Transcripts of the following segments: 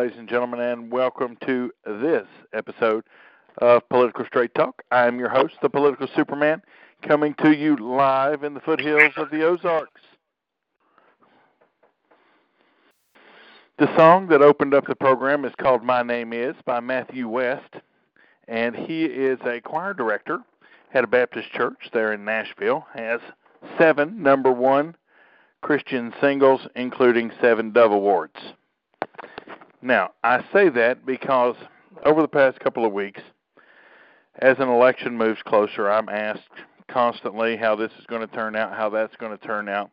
ladies and gentlemen, and welcome to this episode of Political Straight Talk. I'm your host, the Political Superman, coming to you live in the foothills of the Ozarks. The song that opened up the program is called My Name Is by Matthew West, and he is a choir director at a Baptist church there in Nashville, has seven number one Christian singles, including seven Dove Awards. Now, I say that because over the past couple of weeks, as an election moves closer, I'm asked constantly how this is going to turn out, how that's going to turn out.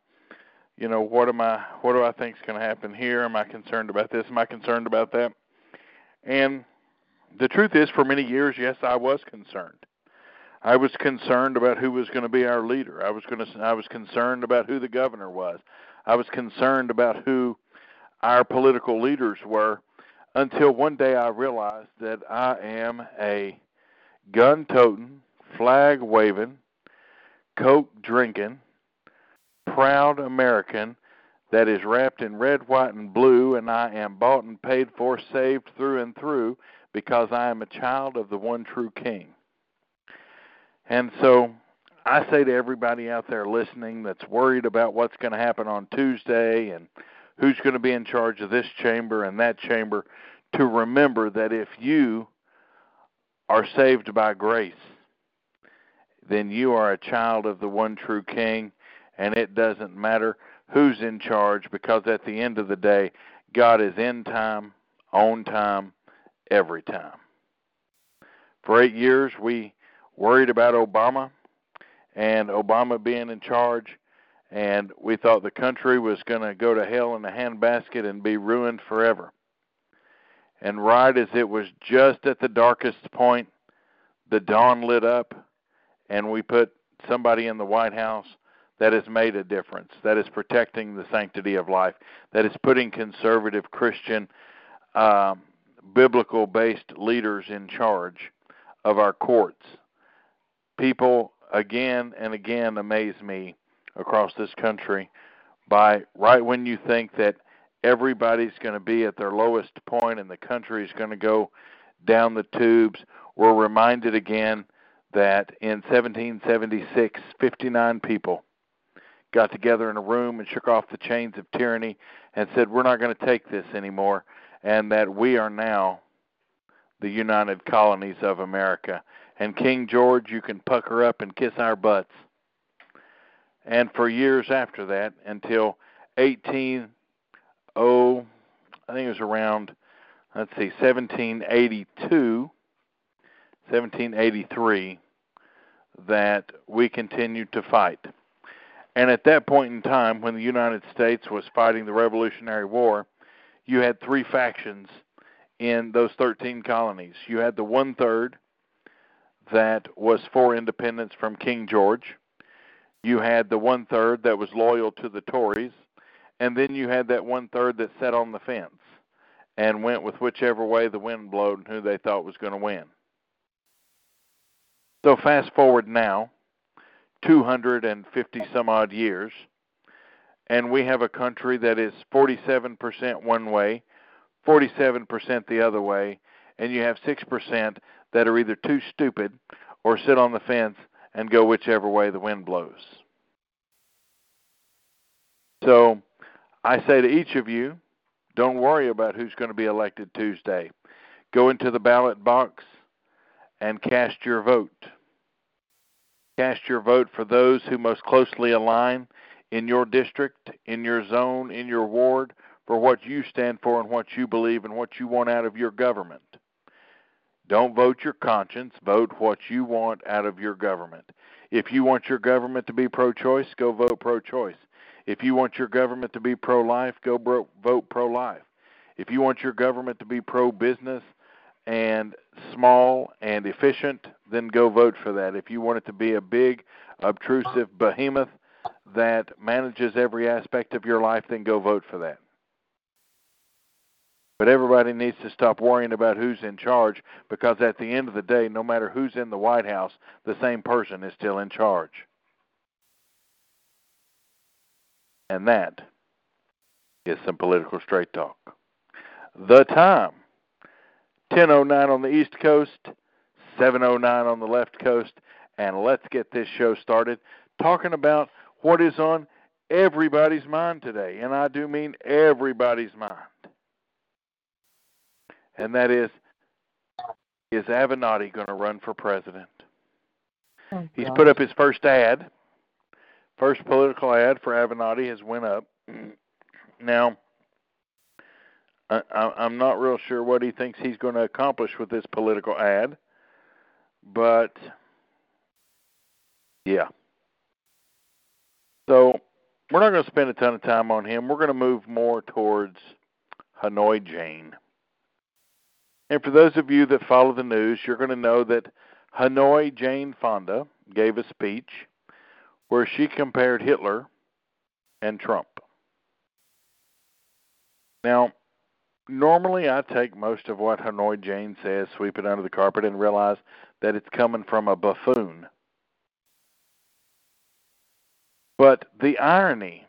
You know, what am I what do I think is going to happen here? Am I concerned about this? Am I concerned about that? And the truth is for many years, yes, I was concerned. I was concerned about who was going to be our leader. I was going to I was concerned about who the governor was. I was concerned about who our political leaders were until one day I realized that I am a gun toting, flag waving, coke drinking, proud American that is wrapped in red, white, and blue, and I am bought and paid for, saved through and through, because I am a child of the one true King. And so I say to everybody out there listening that's worried about what's going to happen on Tuesday and who's going to be in charge of this chamber and that chamber to remember that if you are saved by grace, then you are a child of the one true King, and it doesn't matter who's in charge because at the end of the day, God is in time, on time, every time. For eight years, we worried about Obama and Obama being in charge and we thought the country was going to go to hell in a handbasket and be ruined forever. And right as it was just at the darkest point, the dawn lit up, and we put somebody in the White House that has made a difference, that is protecting the sanctity of life, that is putting conservative Christian, uh, biblical based leaders in charge of our courts. People again and again amaze me across this country by right when you think that everybody's going to be at their lowest point and the country is going to go down the tubes, we're reminded again that in 1776, 59 people got together in a room and shook off the chains of tyranny and said, We're not going to take this anymore, and that we are now the United Colonies of America. And King George, you can pucker up and kiss our butts and for years after that until 18 oh I think it was around let's see 1782 1783 that we continued to fight. And at that point in time when the United States was fighting the Revolutionary War you had three factions in those 13 colonies. You had the one third that was for independence from King George you had the one third that was loyal to the Tories, and then you had that one third that sat on the fence and went with whichever way the wind blew and who they thought was going to win. So fast forward now, 250 some odd years, and we have a country that is 47% one way, 47% the other way, and you have 6% that are either too stupid or sit on the fence and go whichever way the wind blows. So I say to each of you, don't worry about who's going to be elected Tuesday. Go into the ballot box and cast your vote. Cast your vote for those who most closely align in your district, in your zone, in your ward, for what you stand for and what you believe and what you want out of your government. Don't vote your conscience, vote what you want out of your government. If you want your government to be pro choice, go vote pro choice. If you want your government to be pro life, go bro- vote pro life. If you want your government to be pro business and small and efficient, then go vote for that. If you want it to be a big, obtrusive behemoth that manages every aspect of your life, then go vote for that. But everybody needs to stop worrying about who's in charge because at the end of the day, no matter who's in the White House, the same person is still in charge. And that is some political straight talk. The time 10:09 on the East Coast, 7:09 on the left coast, and let's get this show started talking about what is on everybody's mind today, and I do mean everybody's mind. And that is is Avenatti going to run for president? Oh, He's put up his first ad. First political ad for Avenatti has went up. Now, I, I- I'm not real sure what he thinks he's going to accomplish with this political ad, but yeah. So we're not going to spend a ton of time on him. We're going to move more towards Hanoi Jane. And for those of you that follow the news, you're going to know that Hanoi Jane Fonda gave a speech where she compared Hitler and Trump. Now, normally I take most of what Hanoi Jane says, sweep it under the carpet, and realize that it's coming from a buffoon. But the irony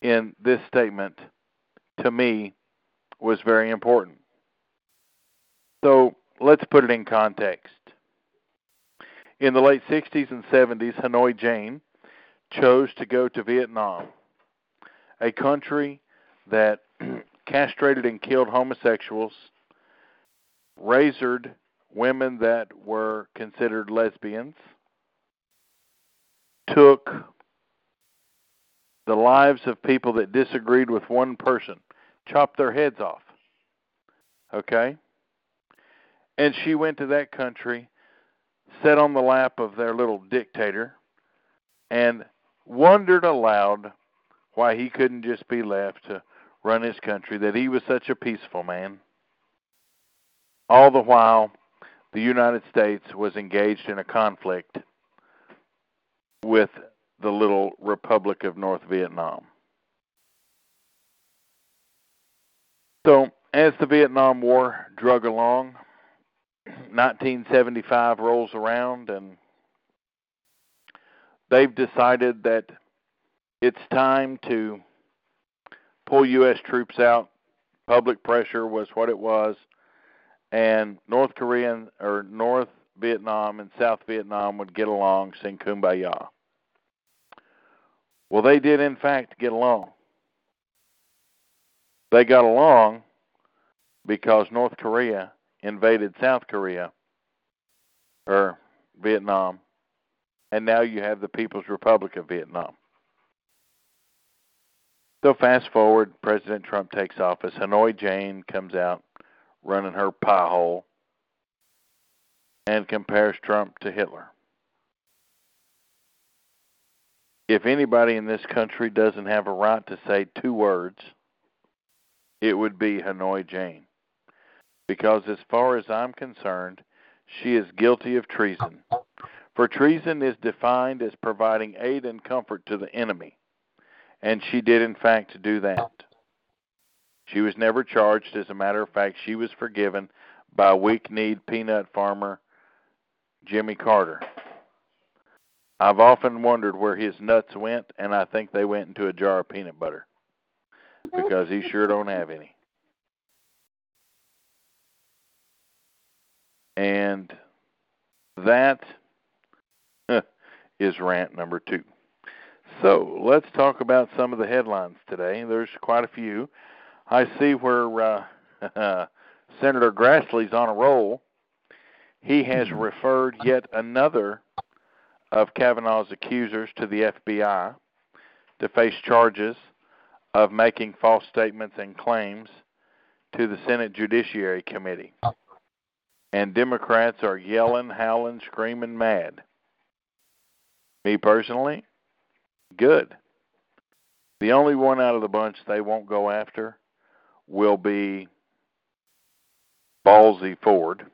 in this statement, to me, was very important. So let's put it in context. In the late 60s and 70s, Hanoi Jane chose to go to Vietnam, a country that castrated and killed homosexuals, razored women that were considered lesbians, took the lives of people that disagreed with one person, chopped their heads off. Okay? And she went to that country, sat on the lap of their little dictator, and wondered aloud why he couldn't just be left to run his country, that he was such a peaceful man. All the while, the United States was engaged in a conflict with the little Republic of North Vietnam. So, as the Vietnam War drug along, 1975 rolls around, and they've decided that it's time to pull U.S. troops out. Public pressure was what it was, and North Korean or North Vietnam and South Vietnam would get along, sing kumbaya. Well, they did in fact get along. They got along because North Korea invaded South Korea or Vietnam, and now you have the People's Republic of Vietnam. So fast forward, President Trump takes office. Hanoi Jane comes out running her pie hole and compares Trump to Hitler. If anybody in this country doesn't have a right to say two words, it would be Hanoi Jane. Because as far as I'm concerned, she is guilty of treason. For treason is defined as providing aid and comfort to the enemy. And she did, in fact, do that. She was never charged. As a matter of fact, she was forgiven by weak kneed peanut farmer Jimmy Carter. I've often wondered where his nuts went, and I think they went into a jar of peanut butter because he sure don't have any. And that is rant number two. So let's talk about some of the headlines today. There's quite a few. I see where uh, Senator Grassley's on a roll. He has Mhm. referred yet another of Kavanaugh's accusers to the FBI to face charges of making false statements and claims to the Senate Judiciary Committee. And Democrats are yelling, howling, screaming mad. Me personally, good. The only one out of the bunch they won't go after will be Ballsy Ford,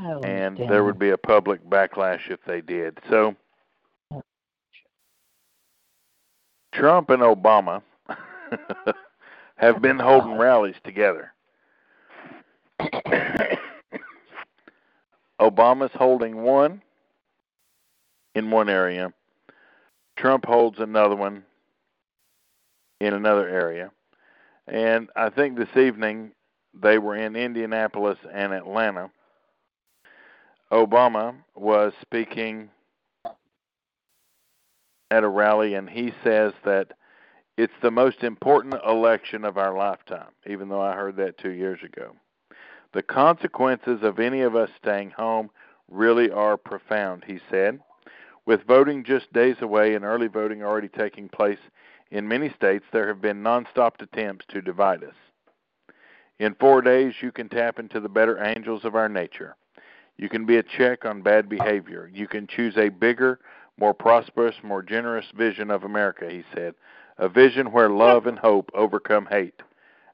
Oh, and damn there would be a public backlash if they did. So, Trump and Obama have been holding rallies together. Obama's holding one in one area. Trump holds another one in another area. And I think this evening they were in Indianapolis and Atlanta. Obama was speaking at a rally, and he says that it's the most important election of our lifetime, even though I heard that two years ago. The consequences of any of us staying home really are profound, he said. With voting just days away and early voting already taking place in many states, there have been nonstop attempts to divide us. In four days, you can tap into the better angels of our nature. You can be a check on bad behavior. You can choose a bigger, more prosperous, more generous vision of America, he said. A vision where love and hope overcome hate.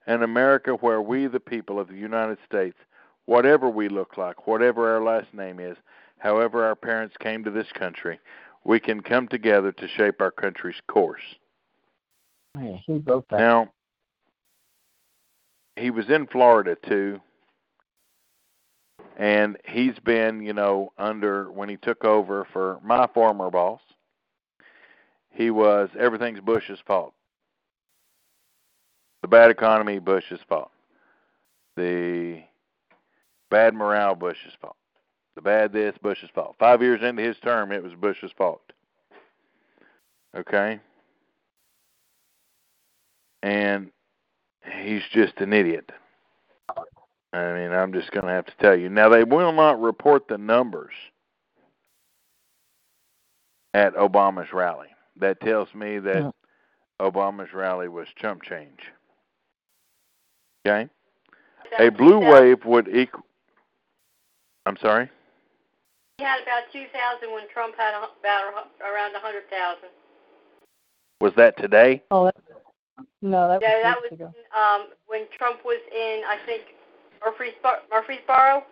An America where we, the people of the United States, whatever we look like, whatever our last name is, however our parents came to this country, we can come together to shape our country's course. Yeah, he wrote that. Now, he was in Florida too, and he's been, you know, under when he took over for my former boss. He was everything's Bush's fault. The bad economy, Bush's fault. The bad morale, Bush's fault. The bad this, Bush's fault. Five years into his term, it was Bush's fault. Okay? And he's just an idiot. I mean, I'm just going to have to tell you. Now, they will not report the numbers at Obama's rally. That tells me that Yeah. Obama's rally was chump change. Okay? A blue wave would equal. I'm sorry? He had about 2,000 when Trump had about around 100,000. Was that today? Oh, that, no, that Yeah, was that weeks was ago. um, when Trump was in, I think, Murfreesboro. Murfreesboro.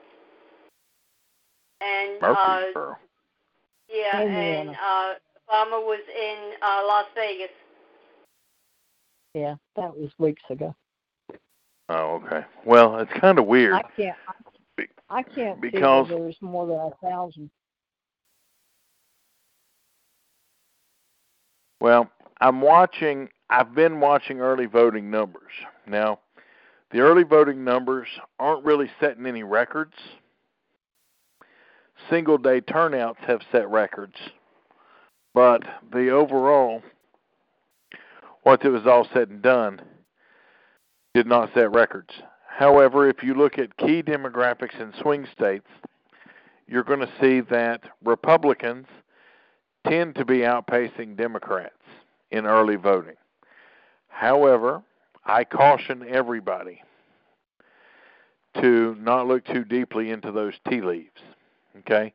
And uh, Murfreesboro. yeah, and uh, Obama was in uh, Las Vegas. Yeah, that was weeks ago. Oh, okay. Well, it's kind of weird. I can't. I can't because- see there's more than a thousand. Well, I'm watching. I've been watching early voting numbers. Now, the early voting numbers aren't really setting any records. Single day turnouts have set records, but the overall, once it was all said and done, did not set records. However, if you look at key demographics in swing states, you're going to see that Republicans tend to be outpacing Democrats in early voting. However, I caution everybody to not look too deeply into those tea leaves, okay?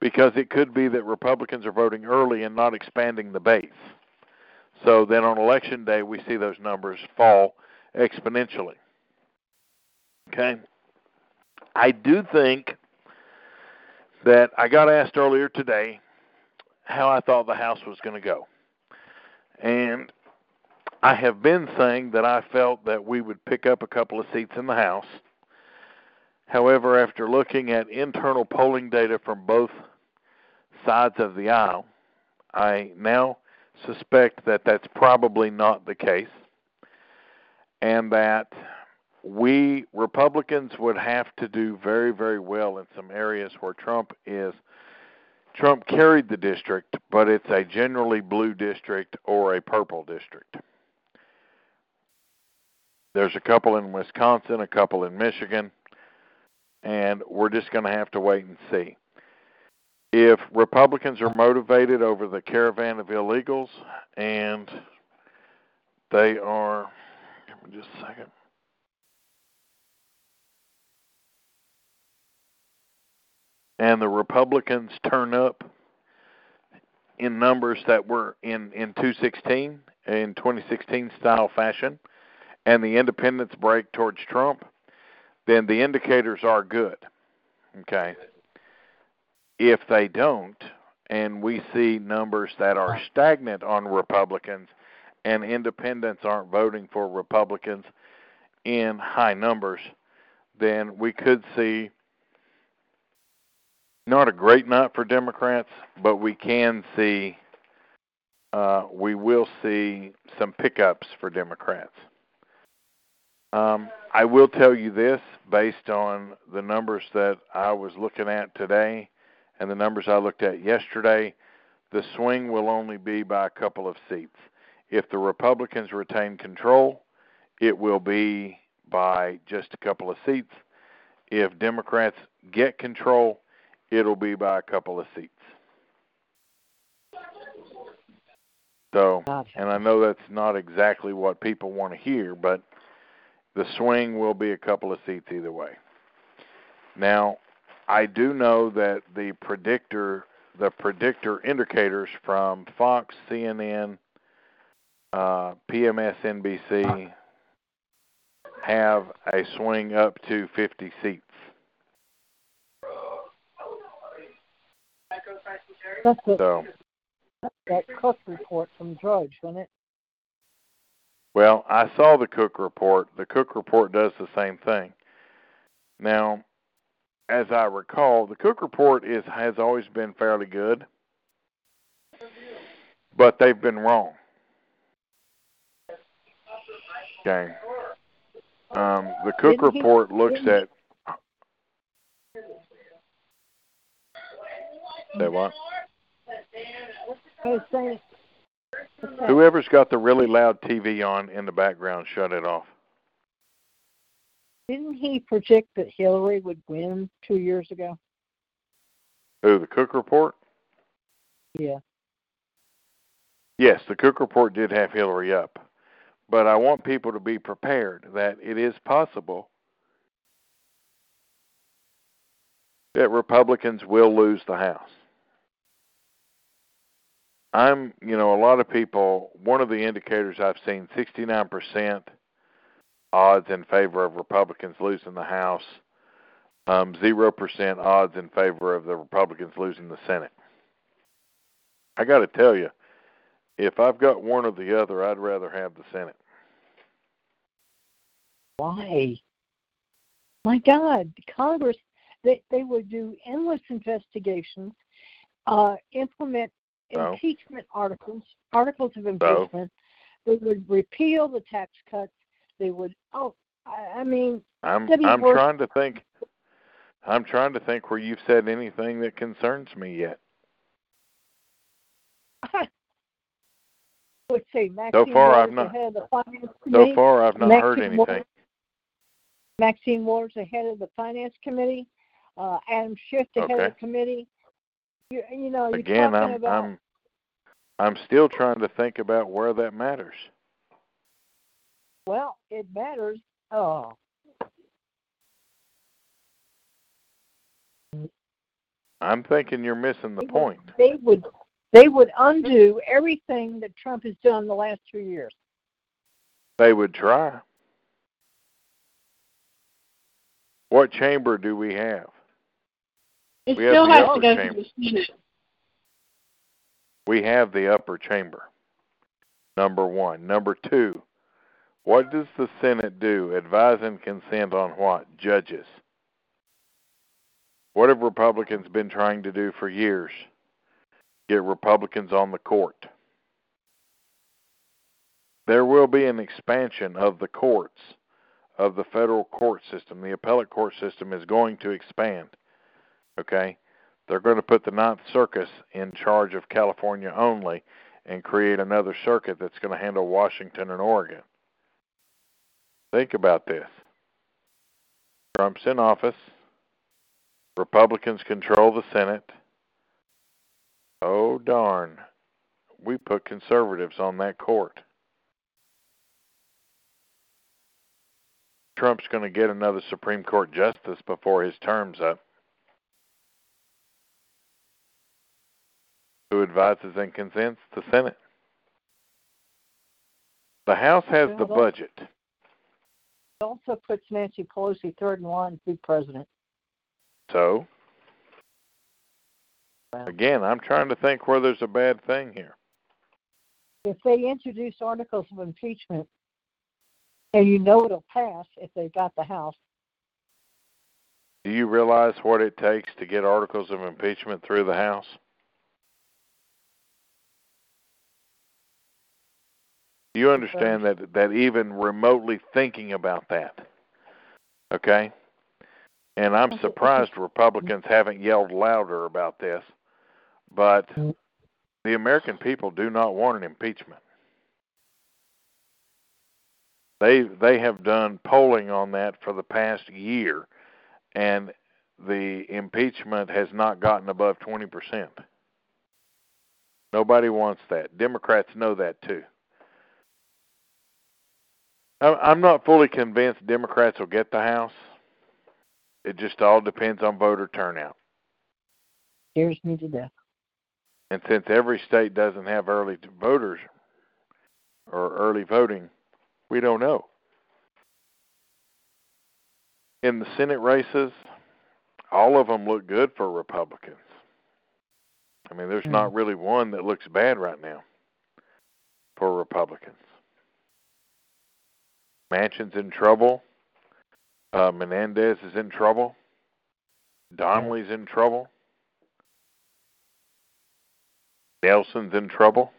Because it could be that Republicans are voting early and not expanding the base. So then on election day, we see those numbers fall exponentially. Okay? I do think that I got asked earlier today how I thought the House was going to go. And I have been saying that I felt that we would pick up a couple of seats in the House. However, after looking at internal polling data from both sides of the aisle, I now suspect that that's probably not the case, and that we Republicans would have to do very, very well in some areas where Trump is. Trump carried the district, but it's a generally blue district or a purple district. There's a couple in Wisconsin, a couple in Michigan, and we're just going to have to wait and see. If Republicans are motivated over the caravan of illegals and they are, just a second. And the Republicans turn up in numbers that were in, in 216, in 2016 style fashion, and the independents break towards Trump, then the indicators are good. Okay. If they don't, and we see numbers that are stagnant on Republicans, and independents aren't voting for Republicans in high numbers, then we could see not a great night for Democrats, but we can see, uh, we will see some pickups for Democrats. Um, I will tell you this based on the numbers that I was looking at today and the numbers I looked at yesterday, the swing will only be by a couple of seats. If the Republicans retain control, it will be by just a couple of seats. If Democrats get control, it'll be by a couple of seats. So, and I know that's not exactly what people want to hear, but the swing will be a couple of seats either way. Now, I do know that the predictor, the predictor indicators from Fox, CNN, uh, PMSNBC have a swing up to 50 seats. That's a, So, that Cook report from Drudge, wasn't it? well, I saw the Cook report. The Cook report does the same thing. Now, as I recall, the Cook report is has always been fairly good, but they've been wrong. Okay. Um, the Cook Didn't he- report looks at. Say what? Saying. Whoever's got the really loud TV on in the background, shut it off. didn't he predict that Hillary would win two years ago? Who? The Cook report? Yeah. Yes, the Cook report did have Hillary up, but I want people to be prepared that it is possible that Republicans will lose the House. I'm, you know, a lot of people, one of the indicators I've seen 69% odds in favor of Republicans losing the House, um, 0% odds in favor of the Republicans losing the Senate. I got to tell you, if I've got one or the other, I'd rather have the Senate. Why? My God, Congress, they, they would do endless investigations, uh, implement No. impeachment articles, articles of impeachment. They would repeal the tax cuts. They would, oh, I, I mean, I'm I'm trying to think. I'm trying to think where you've said anything that concerns me yet. I would say Maxine far, I've not- ahead the finance So far, I've not heard anything. Maxine Waters ahead of the finance committee. Uh, Adam Schiff ahead of the committee. You, you know, you're Again, talking I'm about I'm I'm still trying to think about where that matters. well, it matters. Oh, I'm thinking you're missing the They would- point. they would they would undo everything that Trump has done the last two years. They would try. What chamber do we have? It We have still the has to go chamber. through the Senate. We have the upper chamber. Number one. Number two, what does the Senate do? Advise and consent on what? Judges. What have Republicans been trying to do for years? Get Republicans on the court. There will be an expansion of the courts, of the federal court system. The appellate court system is going to expand. Okay? They're going to put the Ninth Circus in charge of California only and create another circuit that's going to handle Washington and Oregon. Think about this. Trump's in office. Republicans control the Senate. Oh, darn. We put conservatives on that court. Trump's going to get another Supreme Court justice before his term's up. Who advises and consents? The Senate. The House has the budget. It also puts Nancy Pelosi third in line to be president. So, again, I'm trying to think where there's a bad thing here. If they introduce articles of impeachment, and you know it'll pass if they got the House, Do you realize what it takes to get articles of impeachment through the House? Do you understand that that even remotely thinking about that? Okay? And I'm mm-hmm. surprised Republicans haven't yelled louder about this, but mm-hmm. the American people do not want an impeachment. They they have done polling on that for the past year and the impeachment has not gotten above 20%. Nobody wants that. Democrats know that too. I'm I'm not fully convinced Democrats will get the House. It just all depends on voter turnout. scares me to death. And since every state doesn't have early voters or early voting, we don't know. In the Senate races, all of them look good for Republicans. I mean, there's not really one that looks bad right now for Republicans. Manchin's in trouble. Uh, Menendez is in trouble. Donnelly's in trouble. Nelson's in trouble.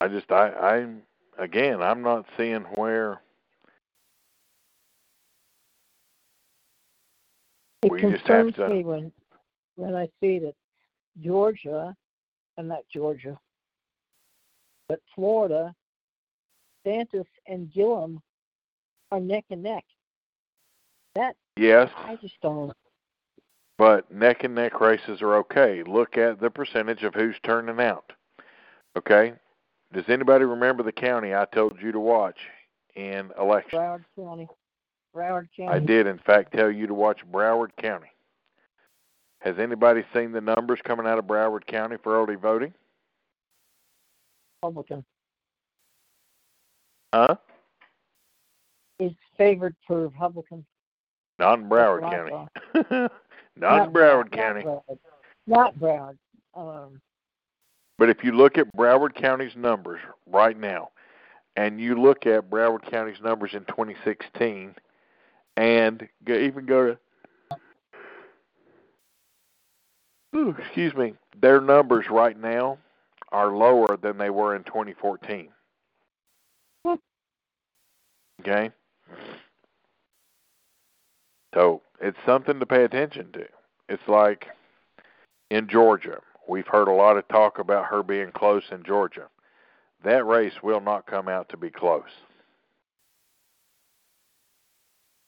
I just I I again I'm not seeing where It We just have concerns to- me when when I see that Georgia, and not Georgia, but Florida, Santos and Gillum are neck and neck. That yes, I just don't. but neck and neck races are okay. Look at the percentage of who's turning out. Okay? Does anybody remember the county I told you to watch in election? Broward County, Broward County. I did in fact tell you to watch Broward County. Has anybody seen the numbers coming out of Broward County for early voting? Republican Huh? is favored for Republican. Not in Broward That's what I County. not, in Broward not County. Broward. Not Broward. Um, But if you look at Broward County's numbers right now, and you look at Broward County's numbers in 2016, and go, even go to, Ooh, excuse me, their numbers right now are lower than they were in 2014. Hmm. Okay? So it's something to pay attention to. It's like in Georgia, we've heard a lot of talk about her being close in Georgia. That race will not come out to be close.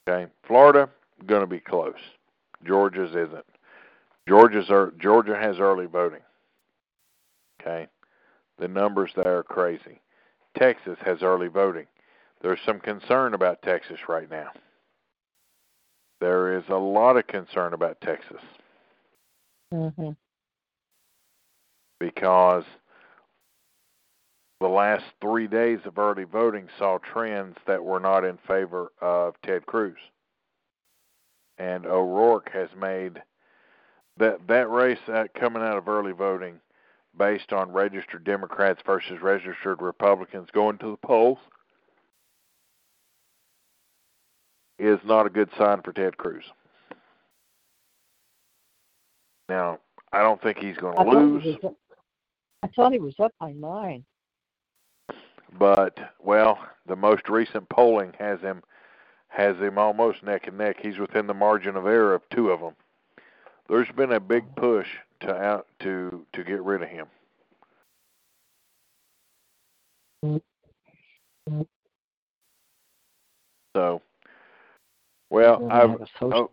Okay, Florida going to be close. Georgia's isn't. Georgia's are, Georgia has early voting. Okay, the numbers there are crazy. Texas has early voting. There's some concern about Texas right now. There is a lot of concern about Texas hmm because the last three days of early voting saw trends that were not in favor of Ted Cruz. And O'Rourke has made that that race uh, coming out of early voting based on registered Democrats versus registered Republicans going to the polls is not a good sign for Ted Cruz. Now, I don't think he's going to lose. He was up, I thought he was up by nine. but well, the most recent polling has him has him almost neck and neck. He's within the margin of error of two of them. There's been a big push to out to to get rid of him. So, well, I've have a social- oh,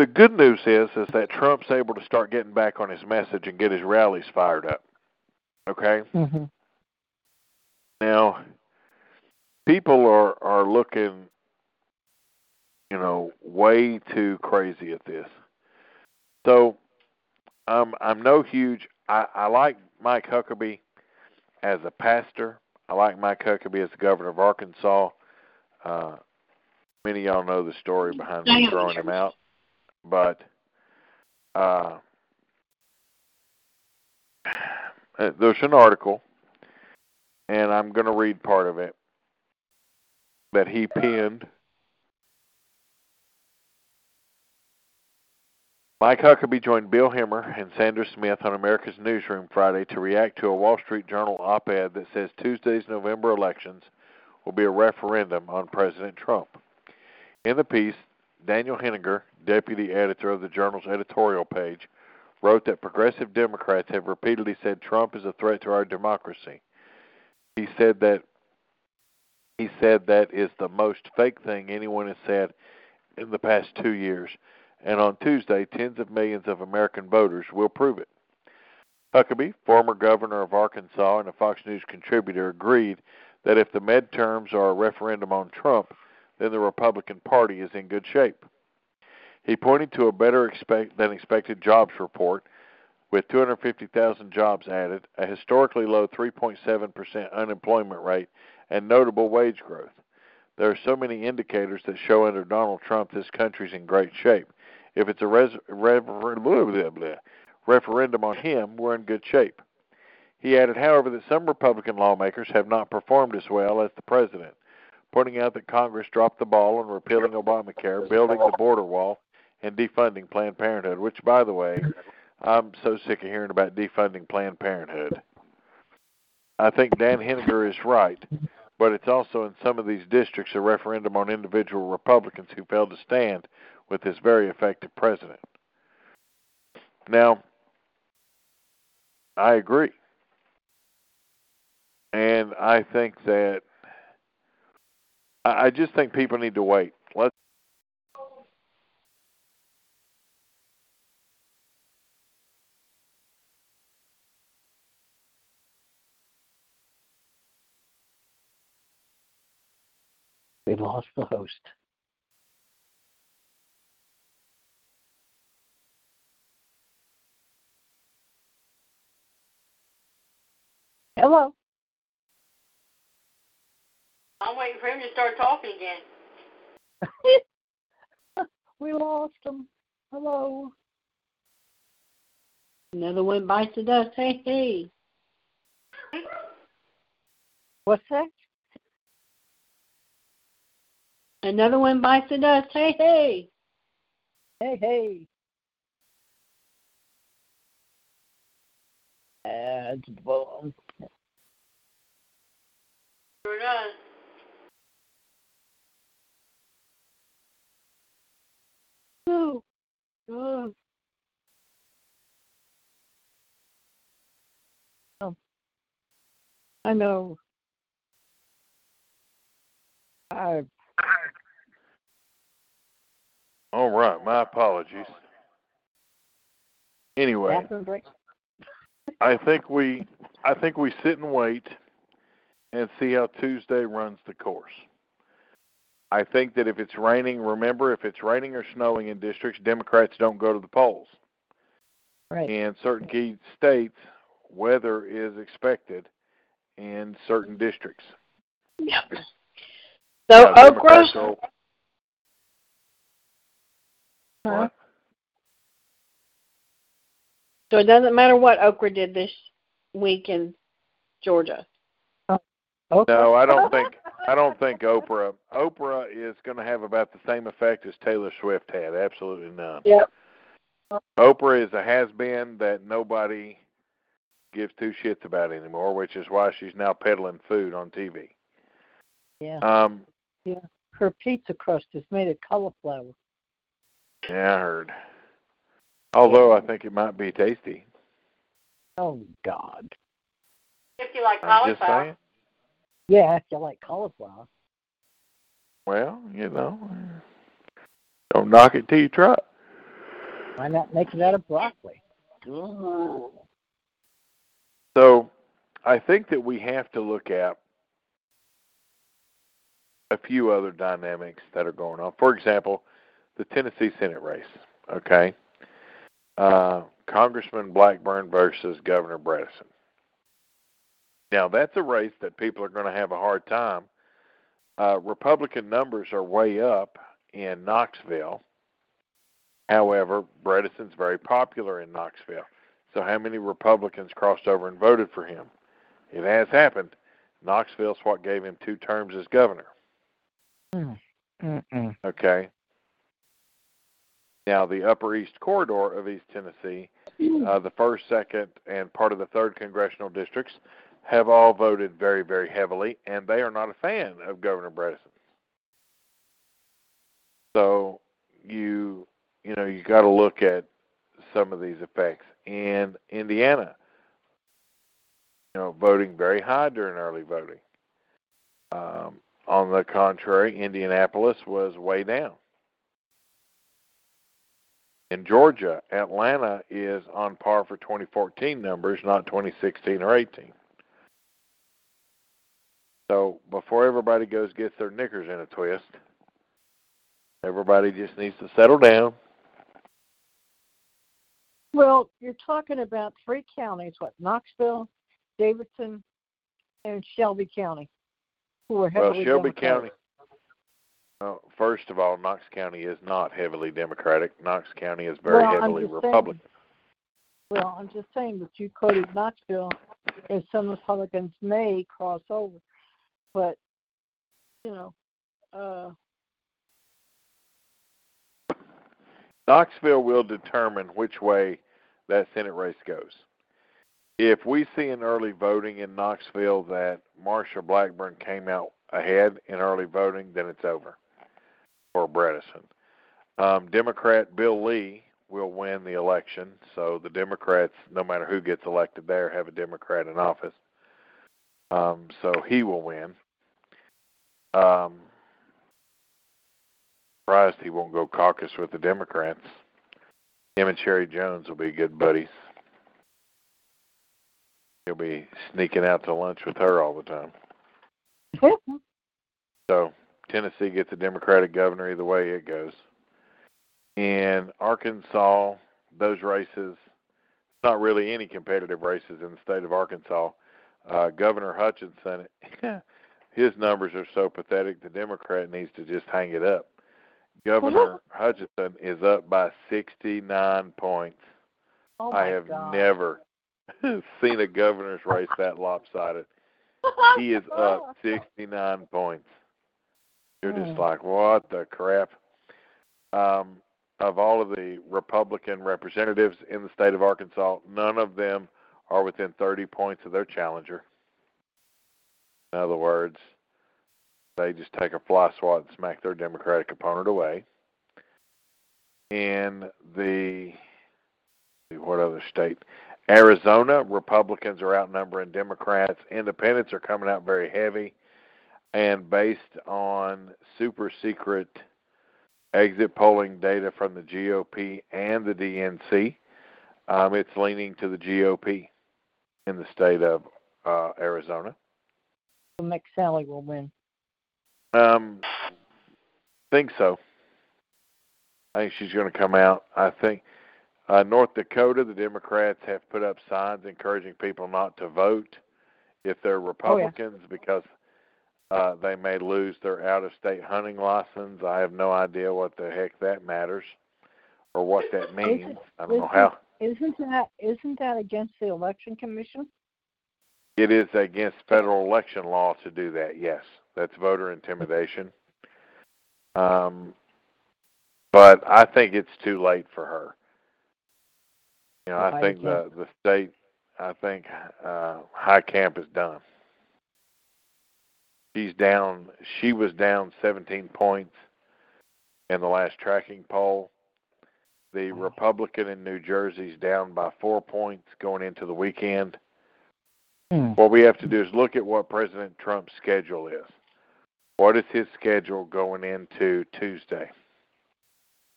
the good news is is that Trump's able to start getting back on his message and get his rallies fired up. Okay? Mhm. Now, people are are looking, you know, way too crazy at this. So, um, I'm no huge. I, I like Mike Huckabee as a pastor. I like Mike Huckabee as the governor of Arkansas. Uh, many of y'all know the story behind me throwing him out, but uh, uh, there's an article, and I'm going to read part of it that he penned. Mike Huckabee joined Bill Hemmer and Sandra Smith on America's Newsroom Friday to react to a Wall Street Journal op ed that says Tuesday's November elections will be a referendum on President Trump. In the piece, Daniel Henninger, deputy editor of the Journal's editorial page, wrote that progressive Democrats have repeatedly said Trump is a threat to our democracy. He said that he said that is the most fake thing anyone has said in the past two years, and on Tuesday, tens of millions of American voters will prove it. Huckabee, former governor of Arkansas and a Fox News contributor, agreed that if the midterms are a referendum on Trump, then the Republican Party is in good shape. He pointed to a better expect than expected jobs report with 250,000 jobs added, a historically low 3.7% unemployment rate, and notable wage growth. There are so many indicators that show under Donald Trump this country's in great shape. If it's a res- rever- blah, blah, blah, referendum on him, we're in good shape. He added, however, that some Republican lawmakers have not performed as well as the president, pointing out that Congress dropped the ball on repealing Obamacare, building the border wall, and defunding Planned Parenthood, which, by the way, I'm so sick of hearing about defunding Planned Parenthood. I think Dan Henninger is right, but it's also in some of these districts a referendum on individual Republicans who failed to stand with this very effective president. Now, I agree. And I think that I just think people need to wait. Let's We lost the host. Hello. I'm waiting for him to start talking again. we lost him. Hello. Another one bites the dust. Hey, hey. What's that? Another one bites the dust. Hey, hey. Hey, hey. Add boom. Sure does. Oh, oh. Oh. I know. I all right, my apologies. Anyway. I think we I think we sit and wait and see how Tuesday runs the course. I think that if it's raining, remember if it's raining or snowing in districts, Democrats don't go to the polls. Right. In certain key states, weather is expected in certain districts. Yep. So Now, Oprah. Democrats go- Huh? What? So it doesn't matter what Oprah did this week in Georgia. Oh, okay. No, I don't think I don't think Oprah Oprah is going to have about the same effect as Taylor Swift had. Absolutely none. Yep. Oprah is a has been that nobody gives two shits about anymore, which is why she's now peddling food on TV. Yeah. Um, Yeah. Her pizza crust is made of cauliflower. yeah, I heard. Although I think it might be tasty. Oh God. If you like I'm just cauliflower. saying. Yeah, if you like cauliflower. Well, you know, don't knock it till you try. Why not make it out of broccoli? So, I think that we have to look at a few other dynamics that are going on. For example, the Tennessee Senate race. Okay, uh, Congressman Blackburn versus Governor Bredesen. Now, that's a race that people are going to have a hard time. Uh, Republican numbers are way up in Knoxville. However, Bredesen's very popular in Knoxville. So, how many Republicans crossed over and voted for him? It has happened. Knoxville's what gave him two terms as governor. Mm-mm. Okay. Now, the Upper East Corridor of East Tennessee, uh, the first, second, and part of the third congressional districts have all voted very, very heavily, and they are not a fan of Governor Bredesen. So, you you know you got to look at some of these effects. In Indiana, you know, voting very high during early voting. Um, on the contrary, Indianapolis was way down. In Georgia, Atlanta is on par for 2014 numbers, not 2016 or 18. So before everybody goes gets their knickers in a twist, everybody just needs to settle down. Well, you're talking about three counties, what, Knoxville, Davidson, and Shelby County, who are heavily Well, Shelby Democratic. County. Well, first of all, Knox County is not heavily Democratic. Knox County is very Well, heavily just saying. Republican. Well, I'm just saying that you quoted Knoxville, and some Republicans may cross over, but you know, uh, Knoxville will determine which way that Senate race goes. If we see in early voting in Knoxville that Marsha Blackburn came out ahead in early voting, then it's over for Bredesen. Um, Democrat Bill Lee will win the election, so the Democrats, no matter who gets elected there, have a Democrat in office. Um, so he will win. Um, surprised he won't go caucus with the Democrats. Him and Sherry Jones will be good buddies. He'll be sneaking out to lunch with her all the time. So Tennessee gets a Democratic governor either way it goes. In Arkansas, those races, not really any competitive races in the state of Arkansas. Uh, Governor Hutchinson, his numbers are so pathetic. The Democrat needs to just hang it up. Governor Hutchinson is up by 69 points. oh I have God. never seen a governor's race that lopsided. He is up 69 points. You're just Hmm. like, what the crap? Um, of all of the Republican representatives in the state of Arkansas, none of them are within 30 points of their challenger. In other words, they just take a fly swat and smack their Democratic opponent away. In the what other state? Arizona, Republicans are outnumbering Democrats. Independents are coming out very heavy. And based on super secret exit polling data from the GOP and the DNC, um, it's leaning to the GOP in the state of uh, Arizona. McSally will win. Um, think so. I think she's going to come out. I think uh, North Dakota, the Democrats have put up signs encouraging people not to vote if they're Republicans because uh, they may lose their out-of-state hunting license. I have no idea what the heck that matters or what that means. I don't know how. Isn't that isn't that against the election commission? It is against federal election law to do that. Yes, that's voter intimidation. Um, but I think it's too late for her. You know, I think the the state, I think uh, Heitkamp is done. She's down. She was down 17 points in the last tracking poll. The Republican in New Jersey's down by four points going into the weekend. Hmm. What we have to do is look at what President Trump's schedule is. What is his schedule going into Tuesday?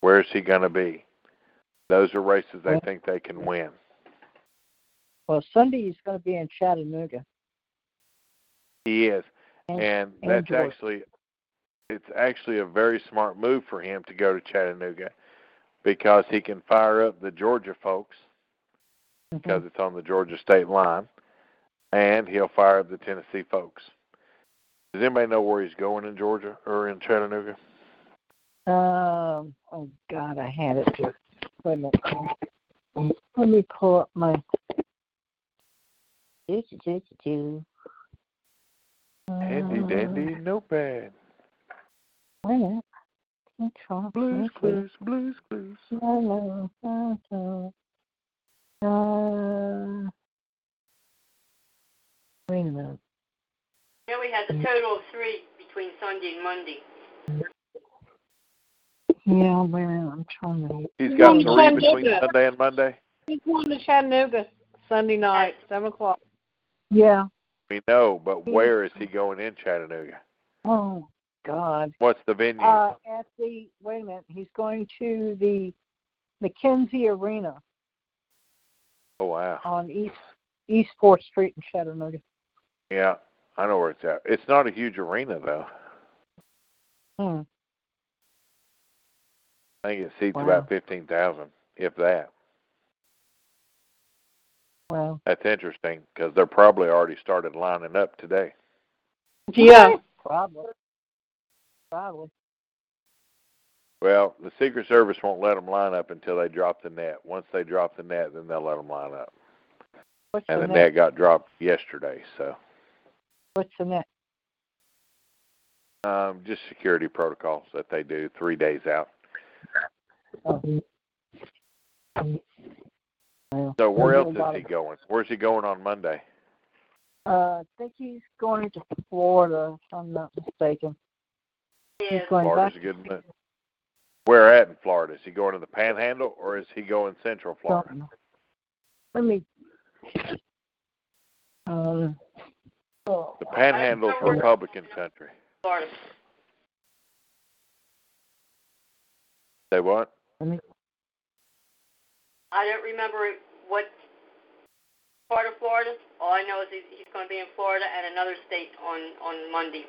Where is he going to be? Those are races they think they can win. Well, Sunday he's going to be in Chattanooga. He is, And, and that's actually it's actually a very smart move for him to go to Chattanooga because he can fire up the Georgia folks Mhm. because it's on the Georgia state line, and he'll fire up the Tennessee folks. Does anybody know where he's going in Georgia or in Chattanooga? Um. Oh God, I had it here. Wait a minute. Let me pull up my. Handy Uh, dandy notepad. Wait a minute. Control, Blues okay. clues, blues clues. La, la, la, la. Uh, wait a minute. Yeah, we had the total of three between Sunday and Monday. Yeah, wait a minute. I'm trying to. He's got three going between Sunday and Monday. He's going to Chattanooga Sunday night, seven o'clock. Yeah. We know, but where is he going in Chattanooga? Oh God. What's the venue? Uh, at the wait a minute. He's going to the McKenzie Arena oh wow. on East East Fourth Street in Chattanooga. Yeah, I know where it's at. It's not a huge arena though. Hmm. I think it seats Wow. about fifteen thousand, if that. Wow. That's interesting because they're probably already started lining up today. Yeah. Probably. Probably. Well, the Secret Service won't let them line up until they drop the net. Once they drop the net, then they'll let them line up. What's And the the net? net got dropped yesterday, so What's the net? um, just security protocols that they do three days out. Oh. Well, So where else is he going? Where's he going on Monday? Uh, I think he's going to Florida, if I'm not mistaken. He's going Florida's back. a good move. Where at in Florida? Is he going to the Panhandle or is he going Central Florida? Something. Let me. Um. Oh, The Panhandle's I- I- Republican country. Florida. Say what? let me. I don't remember what part of Florida. All I know is he's, he's going to be in Florida and another state on on Monday.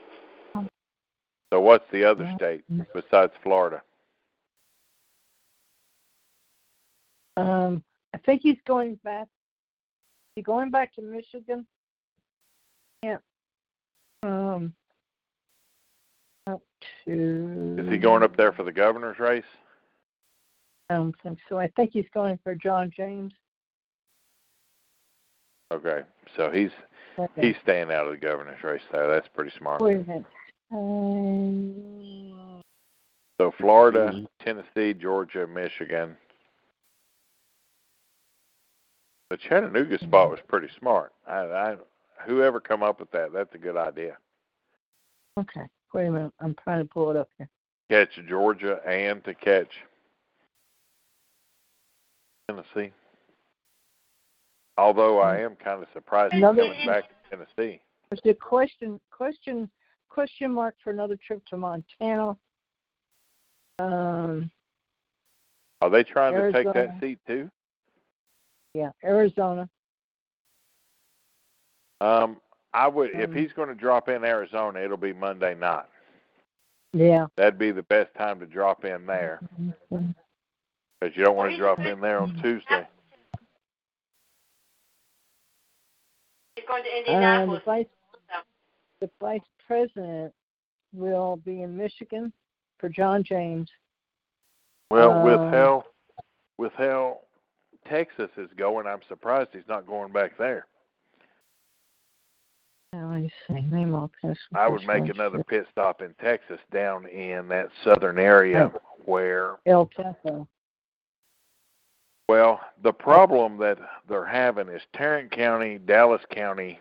So what's the other state besides Florida? Um, I think he's going back. He going back to Michigan? Yeah. Um. Up to. Is he going up there for the governor's race? I don't think so. I think he's going for John James. Okay, so he's he's staying out of the governor's race there. That's pretty smart. Wait a minute. Um, So Florida, hmm. Tennessee, Georgia, Michigan. The Chattanooga hmm. spot was pretty smart. I, I whoever come up with that, that's a good idea. okay. Wait a minute. I'm trying to pull it up here. Catch Georgia and to catch Tennessee. Although I hmm. am kind of surprised he's Another- coming back to Tennessee. A question, question, question mark for another trip to Montana. Um, Are they trying to take that seat too? yeah, Arizona. Um, I would if Um, he's going to drop in Arizona, it'll be Monday night. Yeah. That'd be the best time to drop in there because you don't want to drop in there on Tuesday. He's going to Um, the Indianapolis. vice, the vice president will be in Michigan for John James. Well, with Um, how with how Texas is going, I'm surprised he's not going back there. Let me see. Name all this. I would make another pit stop in Texas down in that southern area where El Paso. well, the problem that they're having is Tarrant County, Dallas County,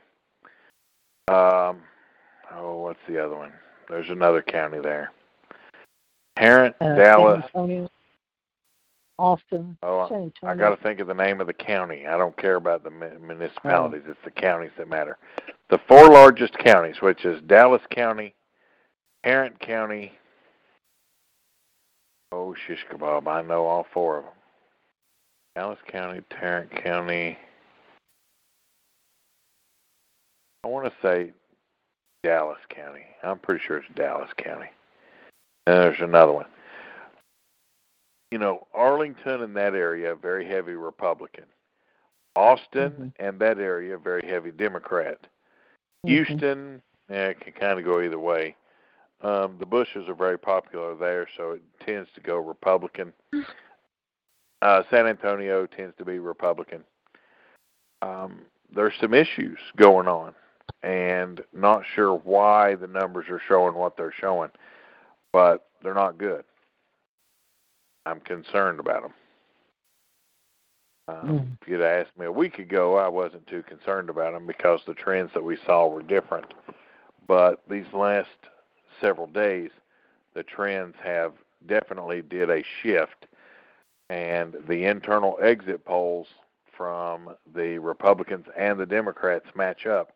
um oh, what's the other one? There's another county there. Tarrant, Uh, Dallas, Antonio. Austin, Oh, I got to think of the name of the county. I don't care about the mu- municipalities. It's the counties that matter. The four largest counties, which is Dallas County, Tarrant County. Oh, shish kebab! I know all four of them. Dallas County, Tarrant County. I want to say Dallas County. I'm pretty sure it's Dallas County. And there's another one you know, Arlington and that area, very heavy Republican. Austin Mhm. and that area, very heavy Democrat. Mhm. Houston, eh, it can kind of go either way. Um, the Bushes are very popular there, so it tends to go Republican. Uh, San Antonio tends to be Republican. Um, there's some issues going on, and not sure why the numbers are showing what they're showing, but they're not good. I'm concerned about them. Um, Mm. If you'd asked me a week ago, I wasn't too concerned about them because the trends that we saw were different. But these last several days, the trends have definitely did a shift, and the internal exit polls from the Republicans and the Democrats match up,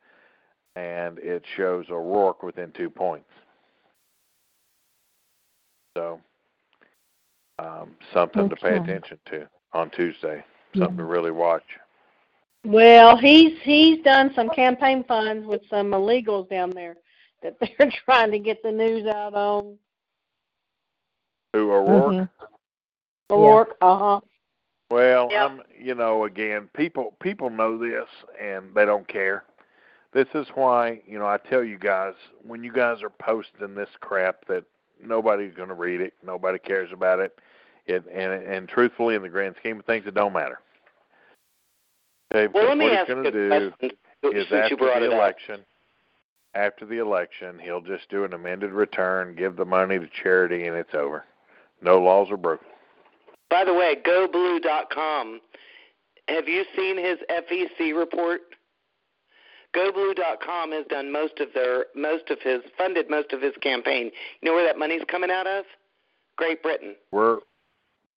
and it shows O'Rourke within two points. So, um, something to pay attention to on Tuesday. Something to really watch. Well, he's he's done some campaign funds with some illegals down there that they're trying to get the news out on. Who O'Rourke? Mhm. O'Rourke, uh huh. Well, Yep. I'm, you know, again, people people know this and they don't care. This is why, you know, I tell you guys when you guys are posting this crap that nobody's going to read it, nobody cares about it, it and and truthfully, in the grand scheme of things, it don't matter. Okay, Well, let me what ask he's you going to do is after you brought the it up. election, after the election, he'll just do an amended return, give the money to charity, and it's over. No laws are broken. By the way, GoBlue.com. Have you seen his FEC report? GoBlue.com has done most of their most of his funded most of his campaign. You know where that money's coming out of? Great Britain. We're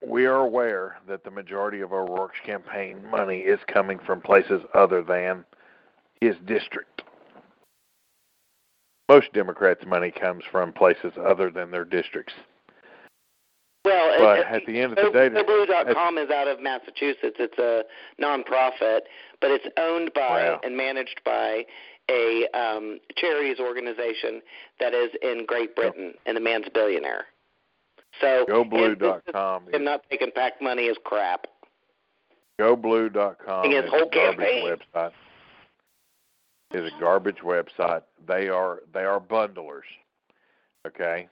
we are aware that the majority of O'Rourke's campaign money is coming from places other than his district. Most Democrats' money comes from places other than their districts. Well, But it- at the end of the day, GoBlue.com is out of Massachusetts. It's a nonprofit, but it's owned by Wow. and managed by a um, charities organization that is in Great Britain, and the man's a billionaire. So GoBlue.com him not taking PAC money is crap. GoBlue.com His is whole a garbage campaign. website. Is a garbage website. They are they are bundlers. Okay,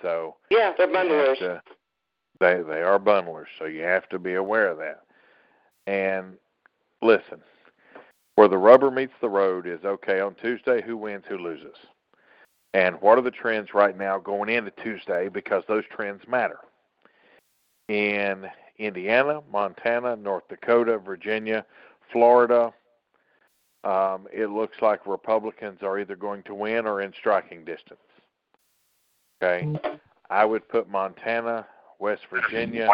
so Yeah, they're bundlers. to- they they are bundlers, so you have to be aware of that. And listen, where the rubber meets the road is okay on Tuesday. Who wins? Who loses? And what are the trends right now going into Tuesday? Because those trends matter. In Indiana, Montana, North Dakota, Virginia, Florida, um, it looks like Republicans are either going to win or in striking distance. Okay. I would put Montana, West Virginia,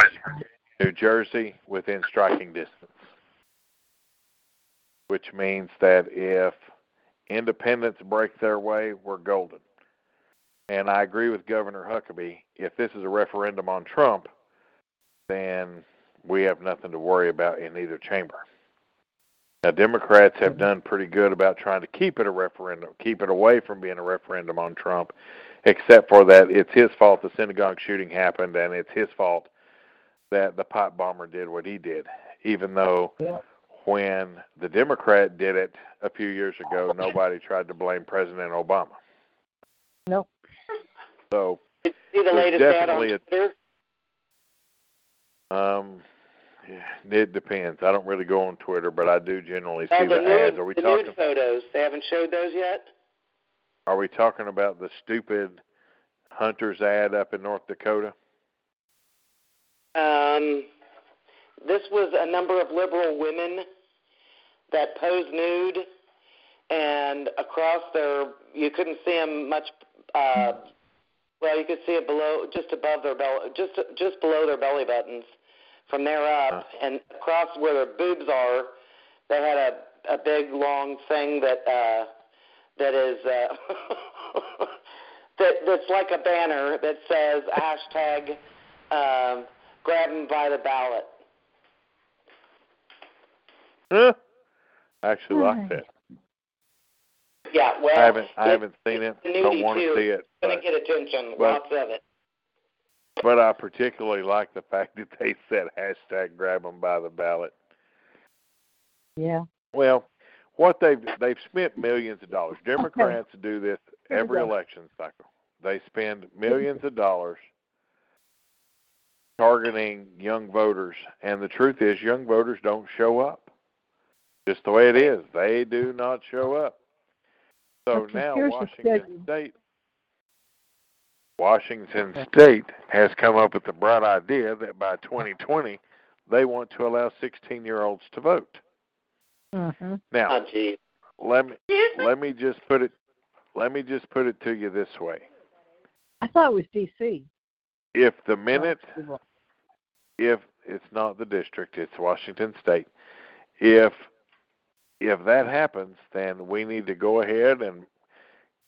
New Jersey within striking distance. Which means that if independents break their way, we're golden. And I agree with Governor Huckabee. If this is a referendum on Trump, then we have nothing to worry about in either chamber. Now, Democrats have done pretty good about trying to keep it a referendum, keep it away from being a referendum on Trump, except for that it's his fault the synagogue shooting happened, and it's his fault that the pipe bomber did what he did. Even though Yeah. when the Democrat did it a few years ago, nobody tried to blame President Obama. No. So, Did you see the latest ad on definitely a- um, yeah, it depends. I don't really go on Twitter, but I do generally see Oh, the, the nude, ads. Are we the talking? nude photos. They haven't showed those yet. Are we talking about the stupid Hunter's ad up in North Dakota? Um, this was a number of liberal women that posed nude, and across their, you couldn't see them much. Uh, well, you could see it below, just above their belly, just just below their belly buttons, from there up, and across where their boobs are, they had a a big long thing that uh, that is uh, that that's like a banner that says hashtag um, grab 'em by the ballot. Huh? I actually like that. Yeah, well, I haven't I it- haven't seen it. it's a Don't nudie, want to see it. It's gonna get attention, but- lots of it. but I particularly like the fact that they said hashtag grab 'em by the ballot. Yeah. Well, what they've they've spent millions of dollars. Democrats do this every election cycle. They spend millions of dollars targeting young voters, and the truth is, young voters don't show up. Just the way it is, they do not show up. So Okay, now Washington. State, Washington State has come up with the bright idea that by 2020 they want to allow 16-year-olds to vote. Hmm Now, Oh, gee. let me me? let me just put it let me just put it to you this way. I thought it was D.C. If the minute Oh, if it's not the district, it's Washington state. If if that happens, then we need to go ahead and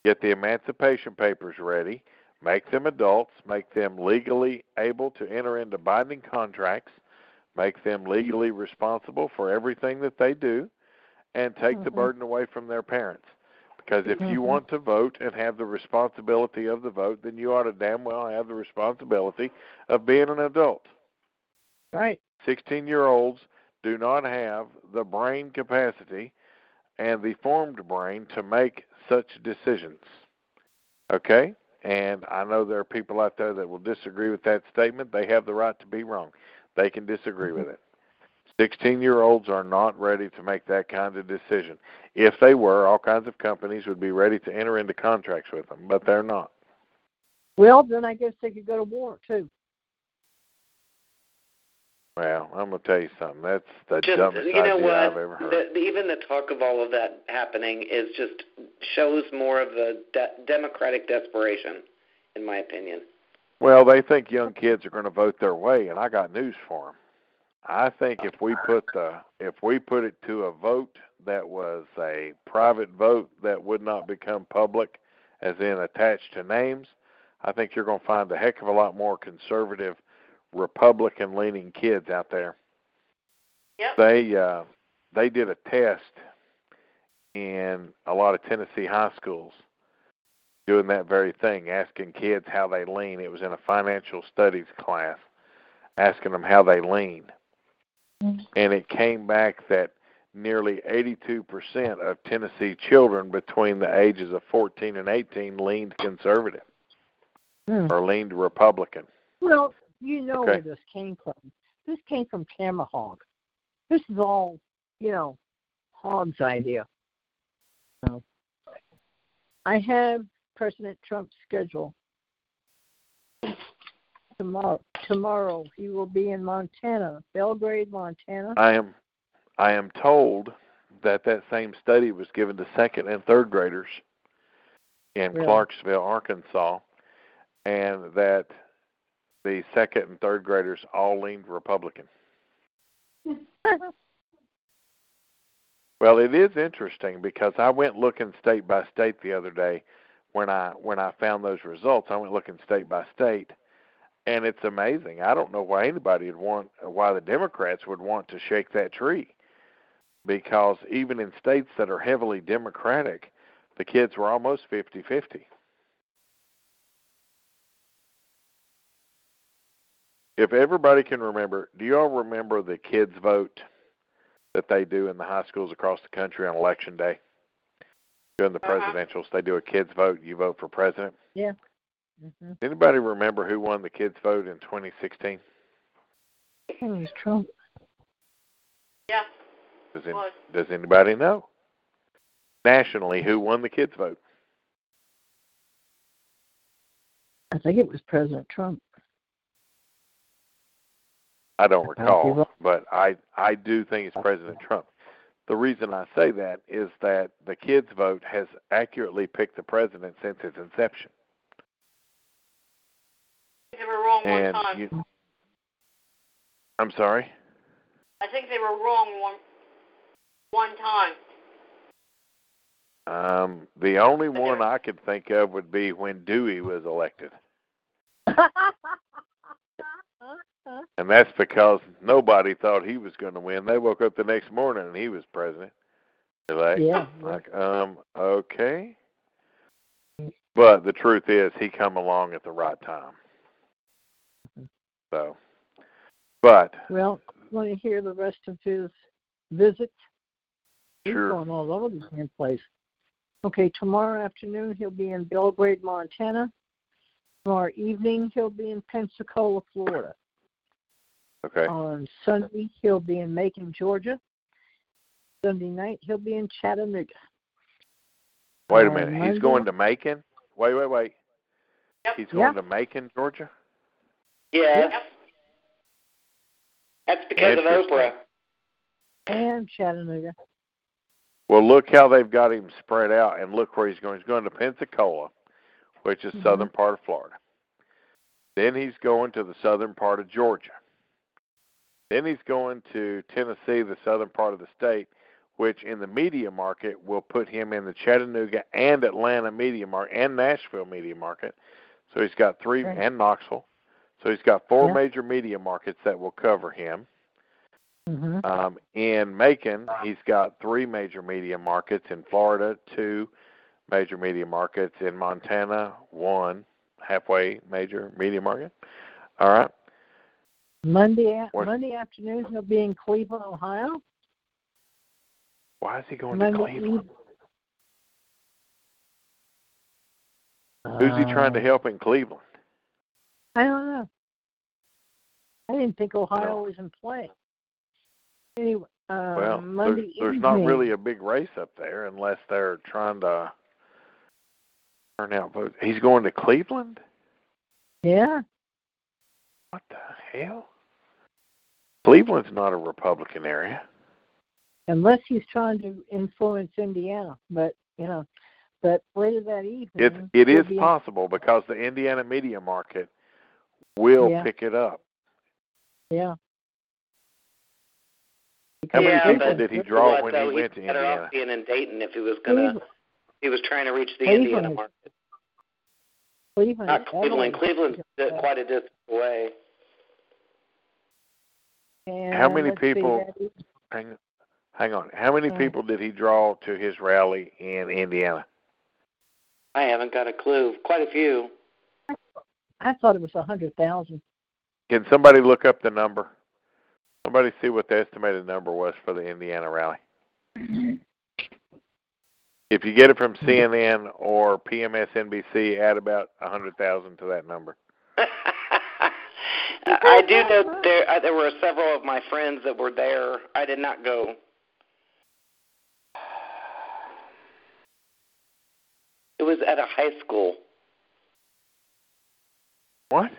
get the emancipation papers ready, make them adults, make them legally able to enter into binding contracts, make them legally responsible for everything that they do, and take the Mhm. burden away from their parents. Because if you Mhm. want to vote and have the responsibility of the vote, then you ought to damn well have the responsibility of being an adult. Right. 16 year olds do not have the brain capacity and the formed brain to make such decisions. Okay? And I know there are people out there that will disagree with that statement. They have the right to be wrong. They can disagree with mm-hmm. it. 16 year olds are not ready to make that kind of decision. If they were, all kinds of companies would be ready to enter into contracts with them, but they're not. Well, then I guess they could go to war too. Well, I'm going to tell you something. That's the Just dumbest you know idea what? I've ever heard. The, the, even the talk of all of that happening is just shows more of the de- democratic desperation, in my opinion. Well, they think young kids are going to vote their way, and I got news for them. I think if we put the if we put it to a vote that was a private vote that would not become public, as in attached to names, I think you're going to find a heck of a lot more conservative, Republican-leaning kids out there. Yep. They uh, they did a test in a lot of Tennessee high schools doing that very thing, asking kids how they lean. It was in a financial studies class, asking them how they lean. Mhm. And it came back that nearly 82% of Tennessee children between the ages of 14 and 18 leaned conservative Hmm. or leaned Republican. Well, you know Okay. where this came from. This came from Tamahog. This is all, you know, Hogg's idea. So, I have President Trump's schedule. Tomorrow, tomorrow he will be in Montana, Belgrade, Montana. I am I am told that that same study was given to second and third graders in Really? Clarksville, Arkansas, and that the second and third graders all leaned Republican. Well, it is interesting because I went looking state by state the other day when I when I found those results. I went looking state by state, and it's amazing. I don't know why anybody would want why the Democrats would want to shake that tree, because even in states that are heavily Democratic, the kids were almost fifty-fifty. If everybody can remember, do you all remember the kids vote that they do in the high schools across the country on election day? During the Uh-huh. presidentials, they do a kids vote. You vote for president. hmm Anybody remember who won the kids vote in 2016? It was Trump. Yeah. Does, it any, does anybody know? Nationally, who won the kids vote? I think it was President Trump. I don't recall, but I I do think it's President Trump. The reason I say that is that the kids vote has accurately picked the president since its inception. They were wrong one time. you, I'm sorry. I think they were wrong one one time. Um, the only one I could think of would be when Dewey was elected, and that's because nobody thought he was going to win. They woke up the next morning and he was president. They're like, yeah. like, um, okay. But the truth is, he come along at the right time. So, but Well, want to hear the rest of his visit? He's Sure. going all over the damn place. Okay, tomorrow afternoon he'll be in Belgrade, Montana. Tomorrow evening he'll be in Pensacola, Florida. Okay, On Sunday he'll be in Macon, Georgia. Sunday night he'll be in Chattanooga. wait a minute. He's going to Macon. Wait, wait, wait. Yep. He's Yeah. going to Macon, Georgia. Yes. Yep. That's because of Interesting. Oprah. And Chattanooga. Well, look how they've got him spread out, and look where he's going. He's going to Pensacola, which is Mhm. southern part of Florida. Then he's going to the southern part of Georgia. Then he's going to Tennessee, the southern part of the state, which in the media market will put him in the Chattanooga and Atlanta media market and Nashville media market. So he's got three Right. and Knoxville. So he's got four Yeah. major media markets that will cover him. hmm Um, in Macon, he's got three major media markets. In Florida, two major media markets. In Montana, one halfway major media market. All right. Monday What- Monday afternoon he'll be in Cleveland, Ohio. Why is he going Monday to Cleveland? eve- Who's he trying to Uh, help in Cleveland? I don't know. I didn't think Ohio No. was in play. Anyway, uh, well, Monday there's, there's not really a big race up there unless they're trying to turn out votes. He's going to Cleveland? Yeah, What the hell? Cleveland's not a Republican area. unless he's trying to influence Indiana, but you know, but later that evening. It it he'll be in- possible because the Indiana media market will Yeah. pick it up. Yeah. How many yeah, people but did he draw what, when though? he went to He's better Indiana? off being in Dayton if he was gonna. Cleveland, He was trying to reach the Cleveland Indiana market. Cleveland, Not Cleveland. Cleveland's quite a distance away. And How many let's see, people- Hang, hang on. How many people did he draw to his rally in Indiana? I haven't got a clue. Quite a few. I thought it was a hundred thousand. Can somebody look up the number? Somebody see what the estimated number was for the Indiana rally. If you get it from CNN or PMSNBC, add about a hundred thousand to that number. I do know there uh, there were several of my friends that were there. I did not go. It was at a high school. What?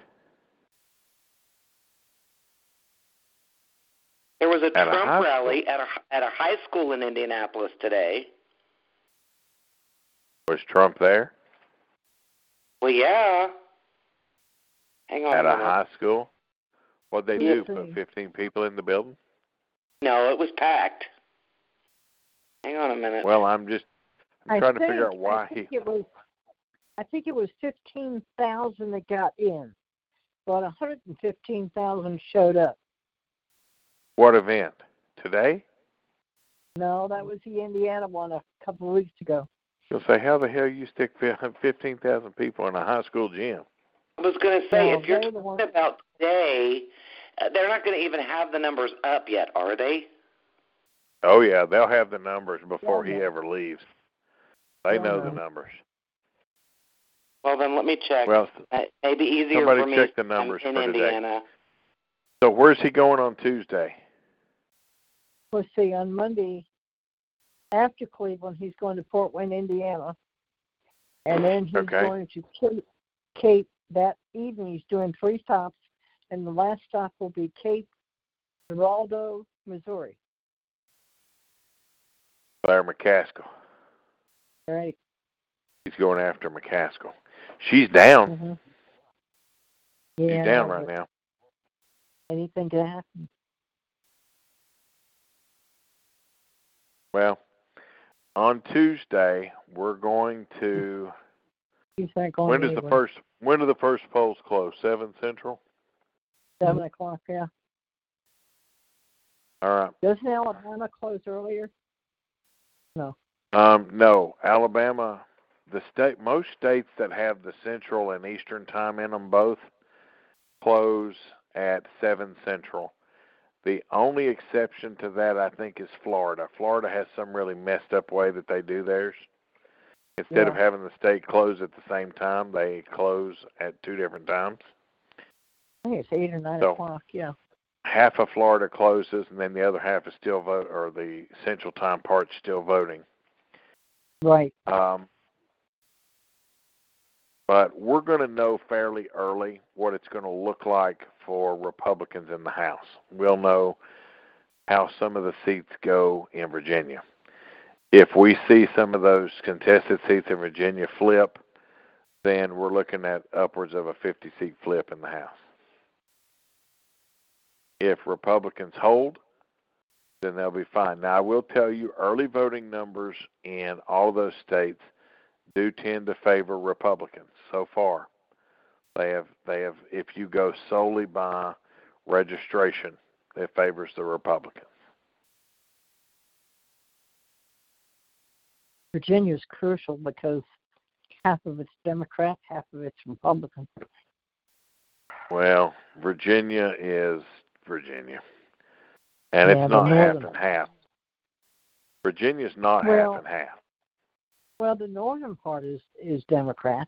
There was a At Trump high rally at a at a high school in Indianapolis today. Was Trump there Well, yeah. Hang on at a a high school? What'd they Yes, do? sir. Put fifteen people in the building? No, it was packed. Hang on a minute. Well, I'm just I'm I trying to figure out why I he think it was. I think it was fifteen thousand that got in, but one hundred and fifteen thousand showed up. what event? Today? No, that was the Indiana one a couple of weeks ago. You'll say, how the hell you stick fif- fifteen thousand people in a high school gym? I was going to say, No, if you're they're ones- talking about today, uh, they're not going to even have the numbers up yet, are they? Oh yeah, they'll have the numbers before Yeah, he yeah. ever leaves. They Yeah, know the numbers. Well, then let me check. Well, Uh, Maybe easier somebody for me. check the numbers in for today. So where's he going on Tuesday? Let's see, on Monday, after Cleveland, he's going to Fort Wayne, Indiana, and then he's Okay. going to Cape, Cape that evening. He's doing three stops, and the last stop will be Cape Girardeau, Missouri. Claire McCaskill. All right. He's going after McCaskill. She's down. Mm-hmm. She's Yeah, down right now. anything can happen. Well, on Tuesday we're going to. He's not going When does the anywhere. first? When do the first polls close? Seven central. Seven o'clock, yeah. All right. Doesn't Alabama close earlier? No. Um, no, Alabama. The state, most states that have the central and eastern time in them both close at seven central. The only exception to that, I think, is Florida. Florida has some really messed up way that they do theirs. Instead of having the state close at the same time, they close at two different times. I think it's eight or nine So- o'clock, yeah. Half of Florida closes, and then the other half is still vote, or the central time part's still voting. Right. Um, but we're going to know fairly early what it's going to look like for Republicans in the House. We'll know how some of the seats go in Virginia. If we see some of those contested seats in Virginia flip, then we're looking at upwards of a 50 seat flip in the House. If Republicans hold, then they'll be fine. Now, I will tell you, early voting numbers in all those states do tend to favor Republicans so far. They have, they have. If you go solely by registration, it favors the Republicans. Virginia is crucial because half of it's Democrat, half of it's Republican. Well, Virginia is Virginia, and Yeah, it's not half and half. Virginia's not Well- half and half. Well, the northern part is is Democrat.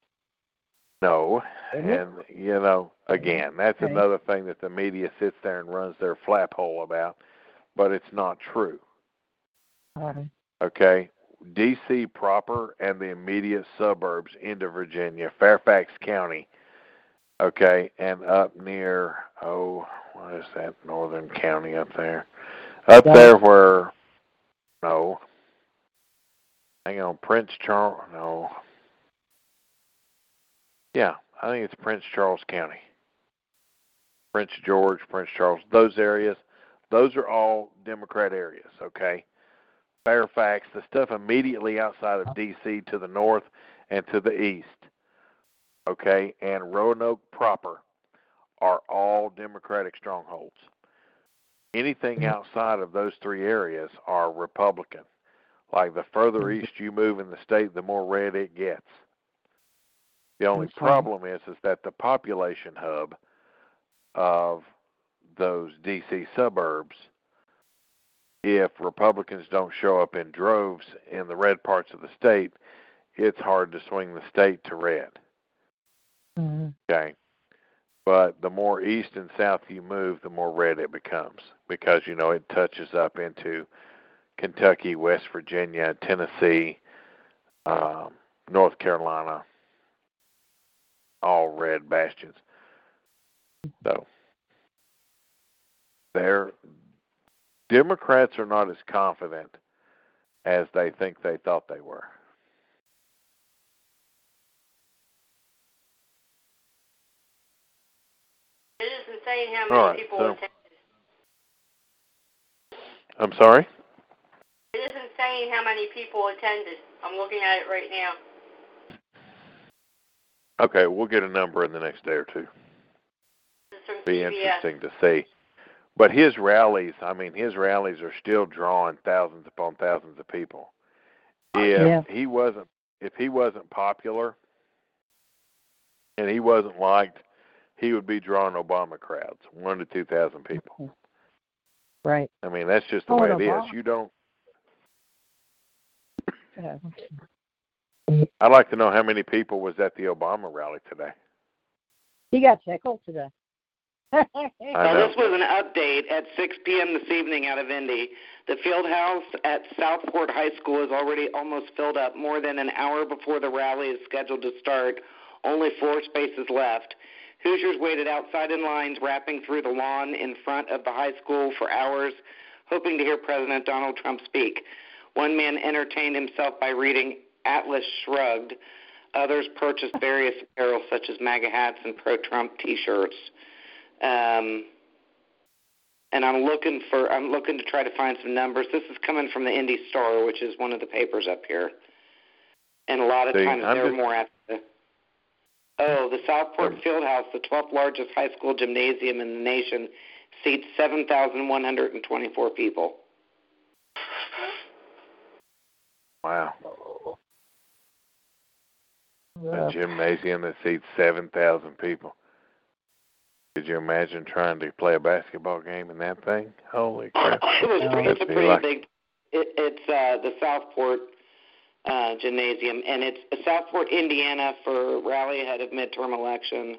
No, Isn't it? and you know, again, that's Okay. another thing that the media sits there and runs their flap hole about, but it's not true. Uh, Okay, DC proper and the immediate suburbs into Virginia, Fairfax County, okay, and up near oh, what is that northern county up there? Up Dallas? there where no. Hang on, Prince Charles no. Yeah, I think it's Prince Charles County. Prince George, Prince Charles, those areas, those are all Democrat areas, okay? Fairfax, the stuff immediately outside of D.C. to the north and to the east, okay, and Roanoke proper are all Democratic strongholds. Anything mm-hmm. outside of those three areas are Republican. Like the further mm-hmm. east you move in the state, the more red it gets. The only problem is is that the population hub of those DC suburbs if Republicans don't show up in droves in the red parts of the state, it's hard to swing the state to red. mhm. Okay. But the more east and south you move, the more red it becomes because, you know, it touches up into Kentucky, West Virginia, Tennessee, um, North Carolina, all red bastions. So they're Democrats are not as confident as they think they thought they were. It is insane how many right, people so- attended. I'm sorry? It is insane how many people attended. I'm looking at it right now. Okay, we'll get a number in the next day or two. Be CBS. interesting to see. But his rallies, I mean, his rallies are still drawing thousands upon thousands of people. If Yeah. he wasn't if he wasn't popular and he wasn't liked, he would be drawing Obama crowds, one to two thousand people. Right. I mean, that's just the Oh, way it is. Obama- You don't Yeah. I'd like to know how many people was at the Obama rally today. He got tickled today. I know. this was an update at 6 p.m. this evening out of Indy. The field house at Southport High School is already almost filled up. More than an hour before the rally is scheduled to start, only four spaces left. Hoosiers waited outside in lines, wrapping through the lawn in front of the high school for hours, hoping to hear President Donald Trump speak. One man entertained himself by reading Atlas Shrugged. Others purchased various apparel such as MAGA hats and pro-Trump T-shirts. Um, and I'm looking for I'm looking to try to find some numbers. This is coming from the Indy Star, which is one of the papers up here, and a lot of See, times I'm they're just- more at the. Oh, the Southport Fieldhouse, the 12th largest high school gymnasium in the nation, seats 7,124 people. Wow. A gymnasium that seats 7,000 people. Could you imagine trying to play a basketball game in that thing? Holy crap. it was pretty, it's a pretty like- big. It, it's uh, the Southport uh, Gymnasium, and it's Southport, Indiana, for rally ahead of midterm election,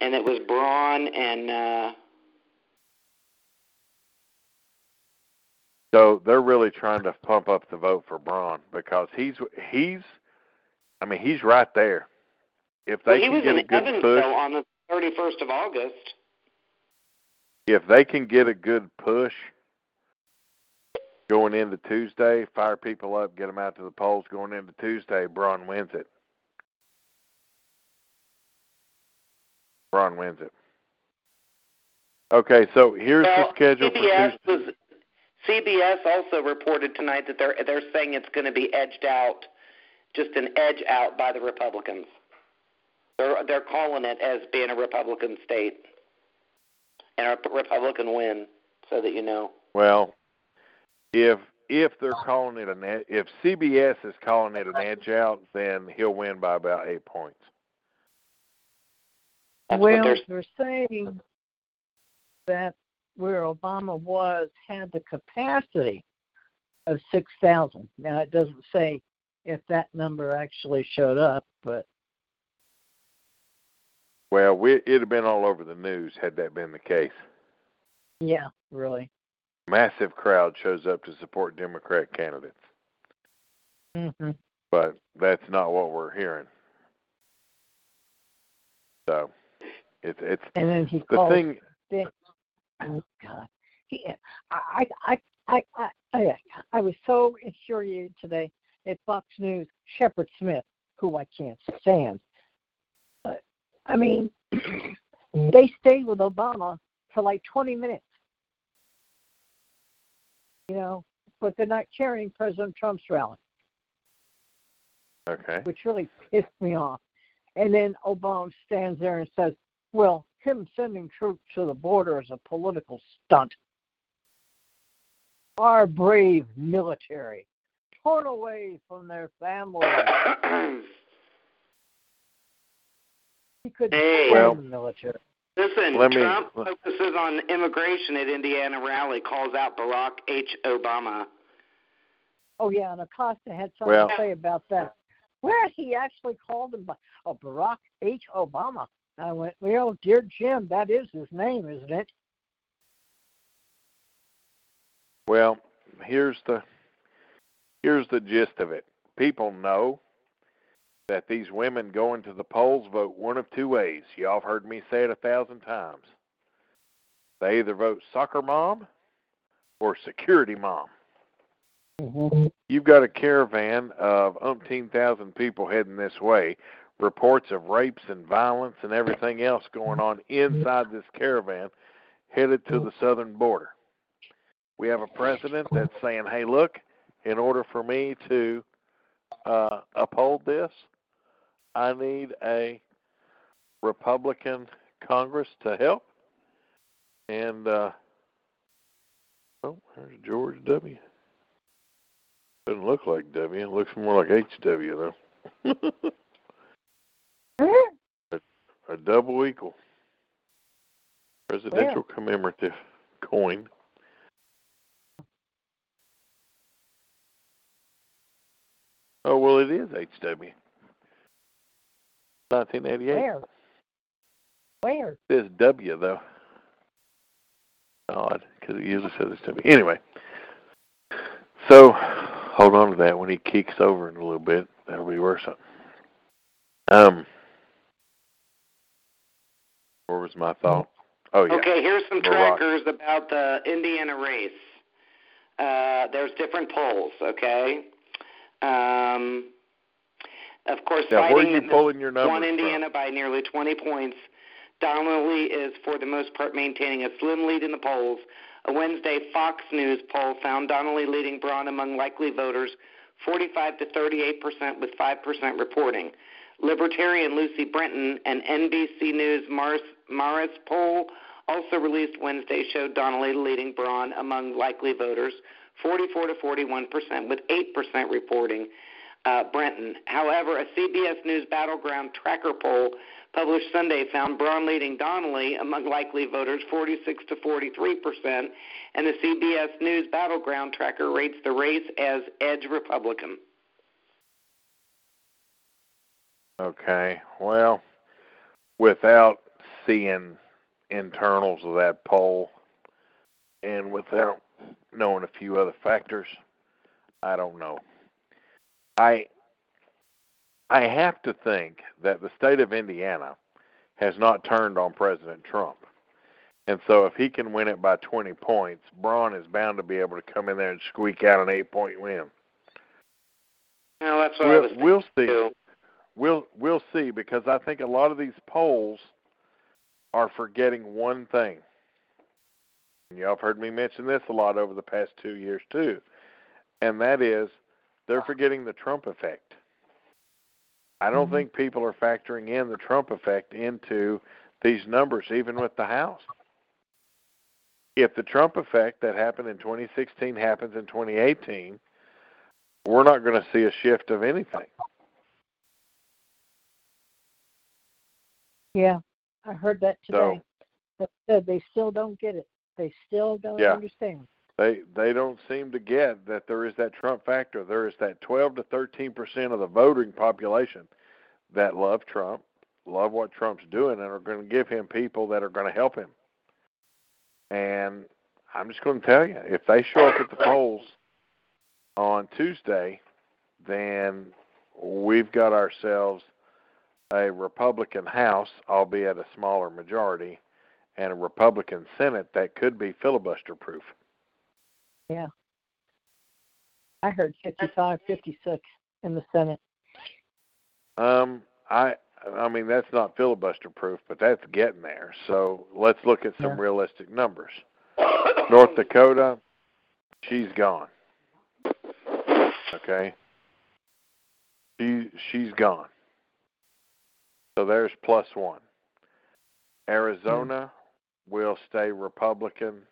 and it was Braun and uh, So they're really trying to pump up the vote for Braun because he's he's I mean he's right there. If they well, he can was get in a good Evansville push, on the 31st of August. if they can get a good push going into Tuesday, fire people up, get them out to the polls going into Tuesday, Braun wins it. Braun wins it. Okay, so here's well, the schedule CBS for Tuesday. was CBS also reported tonight that they're they're saying it's going to be edged out, just an edge out by the Republicans. They're they're calling it as being a Republican state and a Republican win, so that you know. Well, if if they're calling it an ed- if CBS is calling it an edge out, then he'll win by about eight points. That's well, they're they're saying that where Obama was had the capacity of 6,000. Now, it doesn't say if that number actually showed up, but Well, we, it'd have been all over the news had that been the case. yeah, really. Massive crowd shows up to support Democrat candidates, hmm but that's not what we're hearing. So, it's it's And then he the called. thing. Oh God, he, I, I, I, I, I, I was so infuriated today at Fox News. Shepard Smith, who I can't stand. I mean, they stayed with Obama for like 20 minutes. You know, but they're not carrying President Trump's rally, Okay. which really pissed me off. And then Obama stands there and says, well, him sending troops to the border is a political stunt. Our brave military, torn away from their families. He could Hey. stand Well- the military. Listen, Let me- Trump focuses on immigration at Indiana rally, calls out Barack H. Obama. Oh yeah, and Acosta had something Well- to say about that. Where he actually called him by oh Barack H. Obama. I went, well, dear Jim, that is his name, isn't it? Well, here's the here's the gist of it. People know that these women going to the polls vote one of two ways. Y'all have heard me say it a thousand times. They either vote soccer mom or security mom. Mm-hmm. You've got a caravan of umpteen thousand people heading this way. Reports of rapes and violence and everything else going on inside this caravan headed to the southern border. We have a president that's saying, hey, look, in order for me to uh, uphold this, I need a Republican Congress to help. And, uh, oh, there's George W. Doesn't look like W. It looks more like HW, though. a double equal. Presidential commemorative coin. Oh, well, it is HW. 1988. Where? Where? It says W, though. Odd, because it usually says it's W. Anyway, so hold on to that. When he kicks over in a little bit, that'll be worth something. Um, where was my thought? Oh, yeah. Okay, here's some Barack. trackers about the Indiana race. Uh, there's different polls, okay? Um, of course, Now, where fighting you that pulling your numbers won from? Indiana by nearly 20 points. Donnelly is, for the most part, maintaining a slim lead in the polls. A Wednesday Fox News poll found Donnelly leading Braun among likely voters 45 to 38 percent, with 5 percent reporting. Libertarian Lucy Brenton and NBC News Mars, Marist poll, also released Wednesday, showed Donnelly leading Braun among likely voters 44 to 41 percent, with 8 percent reporting uh, Brenton. However, a CBS News Battleground Tracker poll published Sunday found Braun leading Donnelly among likely voters 46 to 43 percent, and the CBS News Battleground Tracker rates the race as edge Republican. Okay. Well, without seeing internals of that poll and without knowing a few other factors, I don't know. I I have to think that the state of Indiana has not turned on President Trump. And so if he can win it by 20 points, Braun is bound to be able to come in there and squeak out an 8-point win. Well, that's what I We'll, we'll see. too. We'll we'll see because I think a lot of these polls are forgetting one thing. And y'all have heard me mention this a lot over the past two years too, and that is they're forgetting the Trump effect. I don't Mhm. think people are factoring in the Trump effect into these numbers, even with the House. If the Trump effect that happened in 2016 happens in 2018, we're not going to see a shift of anything. Yeah, I heard that So- today. Said they still don't get it. They still don't Yeah. understand. They they don't seem to get that there is that Trump factor. There is that 12 to 13 percent of the voting population that love Trump, love what Trump's doing, and are going to give him people that are going to help him. And I'm just going to tell you, if they show up at the polls on Tuesday, then we've got ourselves a Republican House, albeit a smaller majority, and a Republican Senate that could be filibuster proof. I heard 55, 56 in the Senate. Um, I I mean that's not filibuster proof, but that's getting there. So let's look at some Yeah. realistic numbers. North Dakota, she's gone. Okay. She she's gone. So there's plus one. Arizona will stay Republican.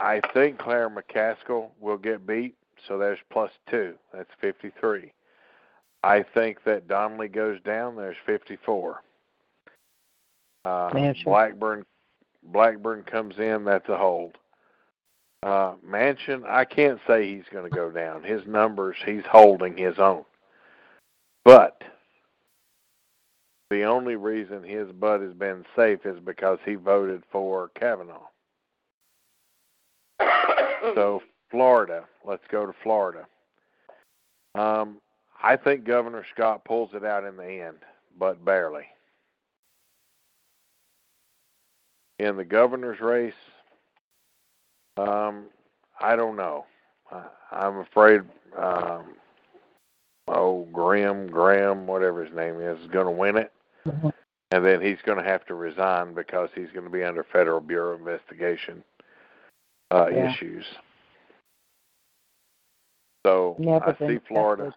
I think Claire McCaskill will get beat, so there's plus two. That's 53. I think that Donnelly goes down. There's 54. Uh, Manchin. Blackburn, Blackburn comes in. That's a hold. Uh, Manchin, I can't say he's going to go down. His numbers, he's holding his own. But the only reason his butt has been safe is because he voted for Kavanaugh. So Florida, let's go to Florida. Um, I think Governor Scott pulls it out in the end, but barely. In the governor's race, um, I don't know. I, I'm afraid. Um, oh, Graham, Graham, whatever his name is, is going to win it, Mhm. and then he's going to have to resign because he's going to be under federal bureau investigation uh, Yeah. issues. So Never I been see Florida.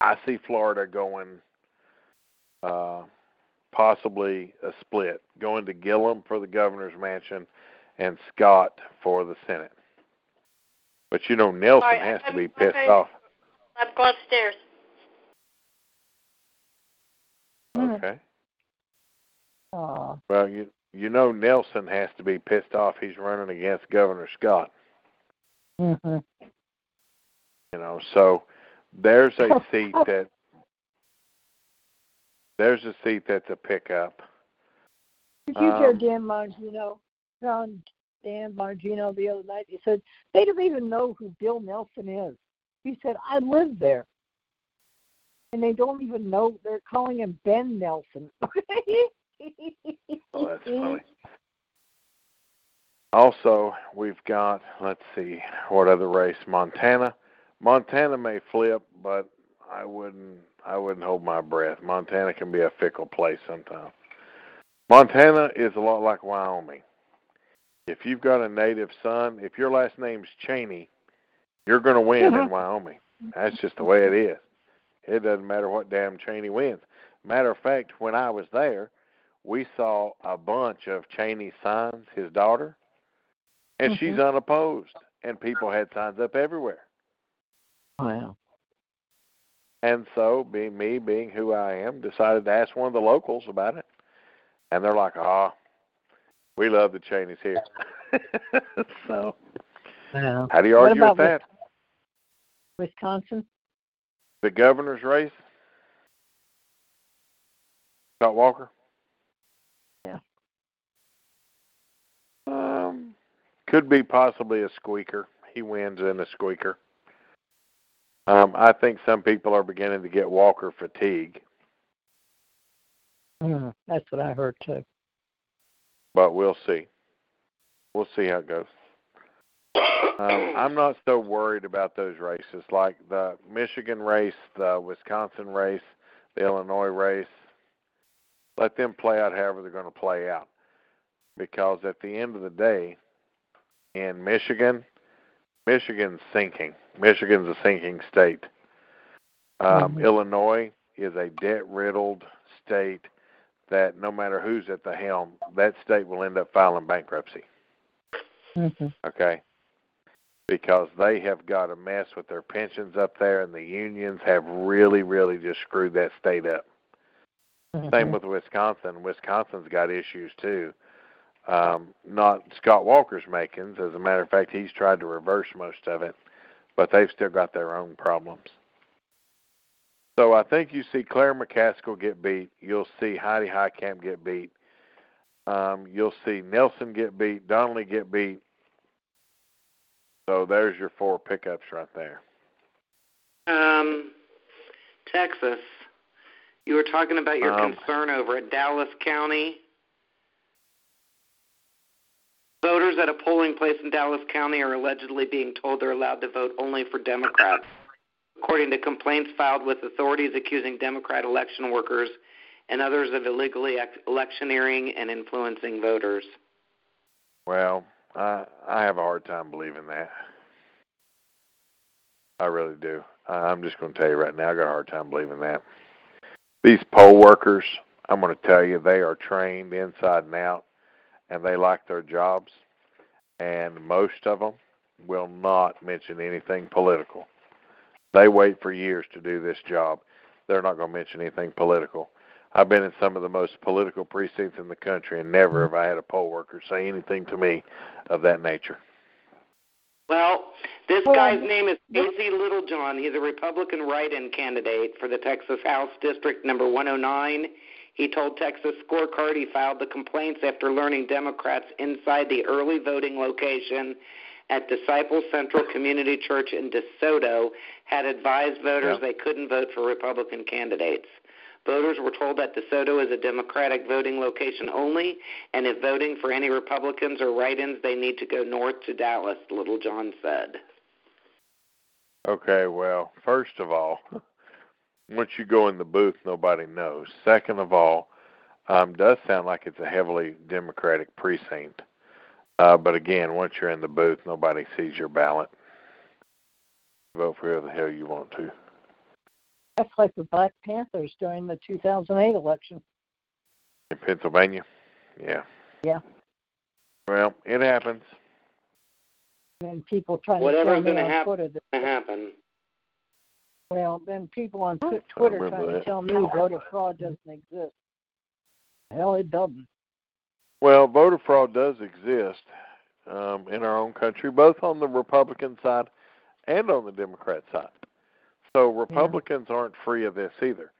I see Florida going uh, possibly a split, going to Gillum for the governor's mansion and Scott for the Senate. But you know Nelson All right, has to I'm- be pissed okay. off. I've gone upstairs. Mhm. Okay. Aw, Well, you you know Nelson has to be pissed off. He's running against Governor Scott. mhm. You know, so there's a seat that there's a seat that's a pickup. Did you hear Um, Dan Bongino, John Dan Bongino the other night? He said they don't even know who Bill Nelson is. He said, I live there. And they don't even know, they're calling him Ben Nelson. Oh, that's funny. Also, we've got let's see what other race Montana. Montana may flip, but I wouldn't I wouldn't hold my breath. Montana can be a fickle place sometimes. Montana is a lot like Wyoming. If you've got a native son, if your last name's Cheney, you're going to win in Mhm. Wyoming. That's just the way it is. It doesn't matter what damn Cheney wins. Matter of fact, when I was there, we saw a bunch of Cheney signs, his daughter, and she's Mhm. unopposed, and people had signs up everywhere. Wow. And so, being me, being who I am, decided to ask one of the locals about it, and they're like, "Ah, we love the Cheneys here." so, Wow. how do you argue with that? Wisconsin? The governor's race, Scott Walker. Yeah. Um, could be possibly a squeaker. He wins in a squeaker. Um, I think some people are beginning to get Walker fatigue, Mm, that's what I heard too. but we'll see. We'll see how it goes. Um, I'm not so worried about those races, like the Michigan race, the Wisconsin race, the Illinois race. Let them play out however they're going to play out, because at the end of the day, in Michigan, Michigan's sinking. Michigan's a sinking state. Um, Mhm. Illinois is a debt-riddled state that no matter who's at the helm, that state will end up filing bankruptcy hmm okay? Because they have got a mess with their pensions up there, and the unions have really, really just screwed that state up. Mm-hmm. Same with Wisconsin. Wisconsin's got issues too. Um, not Scott Walker's makings. As a matter of fact, he's tried to reverse most of it, but they've still got their own problems. So I think you see Claire McCaskill get beat. You'll see Heidi Heitkamp get beat. Um, you'll see Nelson get beat, Donnelly get beat. So there's your four pickups right there. Um, Texas. You were talking about your Um, concern over at Dallas County. Voters at a polling place in Dallas County are allegedly being told they're allowed to vote only for Democrats, according to complaints filed with authorities accusing Democrat election workers and others of illegally electioneering and influencing voters. Well, I I have a hard time believing that. I really do. I'm just going to tell you right now, I got a hard time believing that. These poll workers, I'm going to tell you, they are trained inside and out, and they like their jobs. And most of them will not mention anything political. They wait for years to do this job. They're not going to mention anything political. I've been in some of the most political precincts in the country, and never have I had a poll worker say anything to me of that nature. Well, this Well, guy's name is Casey Littlejohn. He's a Republican write-in candidate for the Texas House District Number 109. He told Texas Scorecard he filed the complaints after learning Democrats inside the early voting location at Disciple Central Community Church in DeSoto had advised voters Yeah. they couldn't vote for Republican candidates. Voters were told that DeSoto is a Democratic voting location only, and if voting for any Republicans or write-ins, they need to go north to Dallas, Littlejohn said. Okay, well, first of all, once you go in the booth, nobody knows. Second of all, um, does sound like it's a heavily Democratic precinct. Uh, but again, once you're in the booth, nobody sees your ballot. Vote for whoever the hell you want to. That's like the Black Panthers during the 2008 election. In Pennsylvania? Yeah. Yeah. Well, it happens. And people trying Whatever's to tell me gonna happen. Twitter Going to happen. Well, then people on Tw- Twitter trying to that. tell me voter fraud doesn't exist. Hell, it doesn't. Well, voter fraud does exist um, in our own country, both on the Republican side and on the Democrat side. So Republicans aren't free of this either.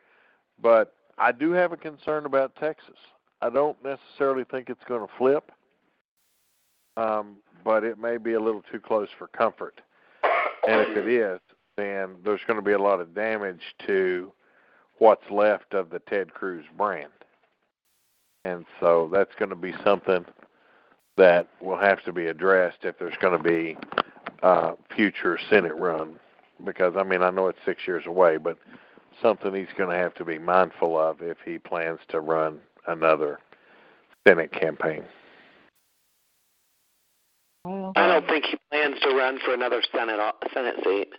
But I do have a concern about Texas. I don't necessarily think it's going to flip, um, but it may be a little too close for comfort. And if it is, then there's going to be a lot of damage to what's left of the Ted Cruz brand. And so that's going to be something that will have to be addressed if there's going to be uh, future Senate run. Because I mean, I know it's six years away, but something he's going to have to be mindful of if he plans to run another Senate campaign. I don't think he plans to run for another Senate Senate seat.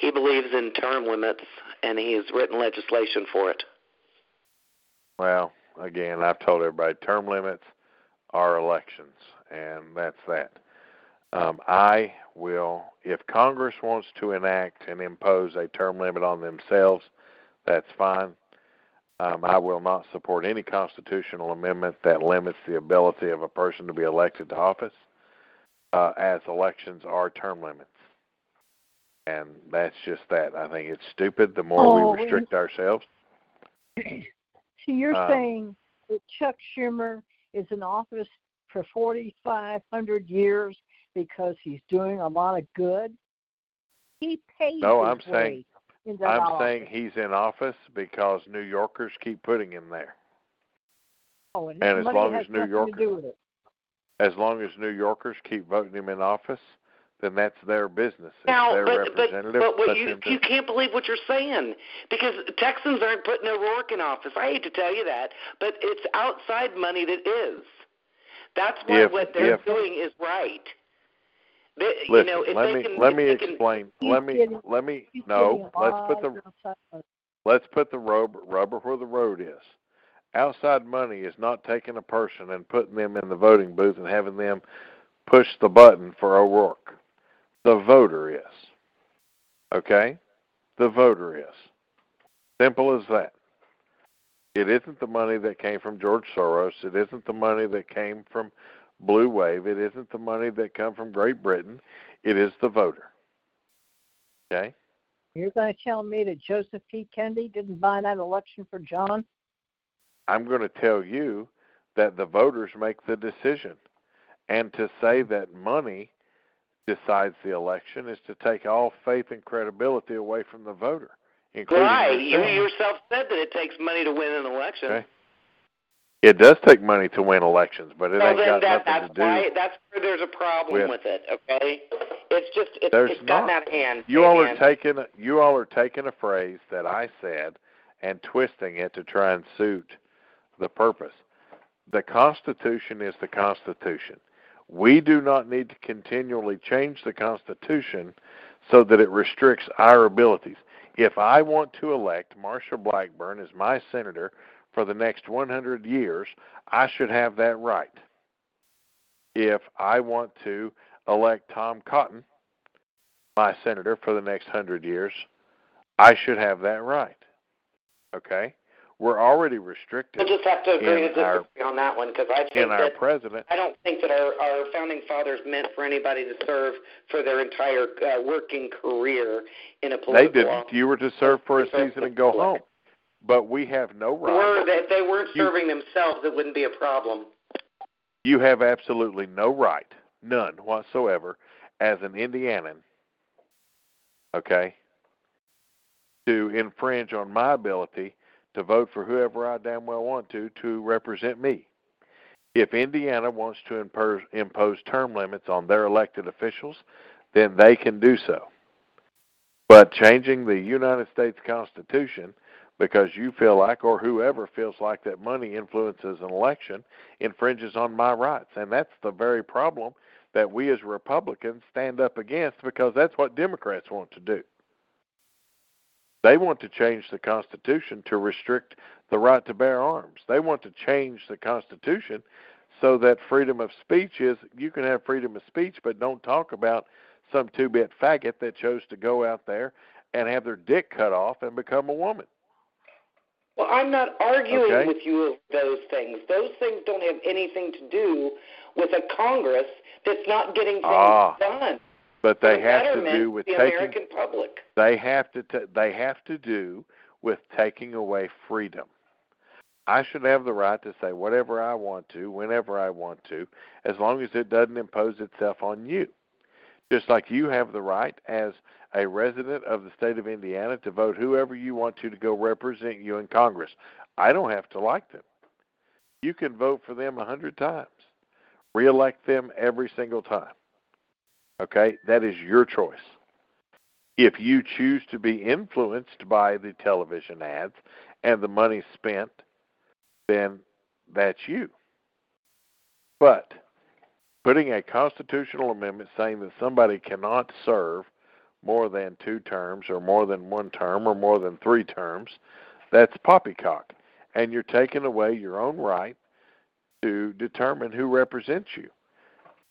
He believes in term limits, and he's written legislation for it. Well, again, I've told everybody term limits are elections, and that's that. Um, I will, if Congress wants to enact and impose a term limit on themselves, that's fine. Um, I will not support any constitutional amendment that limits the ability of a person to be elected to office, uh, as elections are term limits. And that's just that. I think it's stupid. The more Oh, we restrict ourselves, so you're Um, saying that Chuck Schumer is in office for 4,500 years because he's doing a lot of good? He paid No, I'm saying- I'm office. saying he's in office because New Yorkers keep putting him there. Oh, and, and as long as New nothing York- to do with it. As long as New Yorkers keep voting him in office, then that's their business. It's Now, their but but representative. but what you you can't believe what you're saying because Texans aren't putting O'Rourke in office. I hate to tell you that, but it's outside money that is. That's why If- what they're if- doing is right. They, Listen, you know, if let they me can, let if me they can, explain. He's let me getting- let me He's no. Let's put the outside let's put the rubber rubber where the road is. Outside money is not taking a person and putting them in the voting booth and having them push the button for O'Rourke. The voter is. Okay? The voter is. Simple as that. It isn't the money that came from George Soros. It isn't the money that came from Blue Wave. It isn't the money that come from Great Britain. It is the voter. Okay? You're going to tell me that Joseph P. Kennedy didn't buy that election for John? I'm going to tell you that the voters make the decision. And to say that money decides the election is to take all faith and credibility away from the voter, right? You yourself. said that it takes money to win an election. Okay. It does take money to win elections, but it well, ain't got that, nothing to do. why that's where there's a problem with- with, it. Okay, it's just it's, it's gotten not. out of hand. You all are taking you all are taking a phrase that I said and twisting it to try and suit the purpose. The Constitution is the Constitution. We do not need to continually change the Constitution so that it restricts our abilities. If I want to elect Marsha Blackburn as my senator for the next 100 years, I should have that right. If I want to elect Tom Cotton my senator for the next hundred years, I should have that right. Okay? We're already restricted We'll just have to agree to disagree on that one because I think our that president. I don't think that our, our founding fathers meant for anybody to serve for their entire uh, working career in a political. They didn't. office. You were to serve for a season and go home. But we have no Were right. they, if they weren't You- serving themselves, it wouldn't be a problem. You have absolutely no right, none whatsoever, as an Indianan, okay, to infringe on my ability to vote for whoever I damn well want to to represent me. If Indiana wants to impose, term limits on their elected officials, then they can do so. But changing the United States Constitution because you feel like, or whoever feels like, that money influences an election infringes on my rights. And that's the very problem that we as Republicans stand up against because that's what Democrats want to do. They want to change the Constitution to restrict the right to bear arms. They want to change the Constitution so that freedom of speech is you can have freedom of speech, but don't talk about some two bit faggot that chose to go out there and have their dick cut off and become a woman. Well, I'm not arguing Okay. with you of those things. Those things don't have anything to do with a Congress that's not getting things Ah, done. But they the have to do with the taking American public. they have to t- they have to do with taking away freedom. I should have the right to say whatever I want to, whenever I want to, as long as it doesn't impose itself on you. Just like you have the right as a resident of the state of Indiana to vote whoever you want to to go represent you in Congress. I don't have to like them. You can vote for them a hundred times. Reelect them every single time. Okay? That is your choice. If you choose to be influenced by the television ads and the money spent, then that's you. But putting a constitutional amendment saying that somebody cannot serve more than two terms or more than one term or more than three terms, that's poppycock. And you're taking away your own right to determine who represents you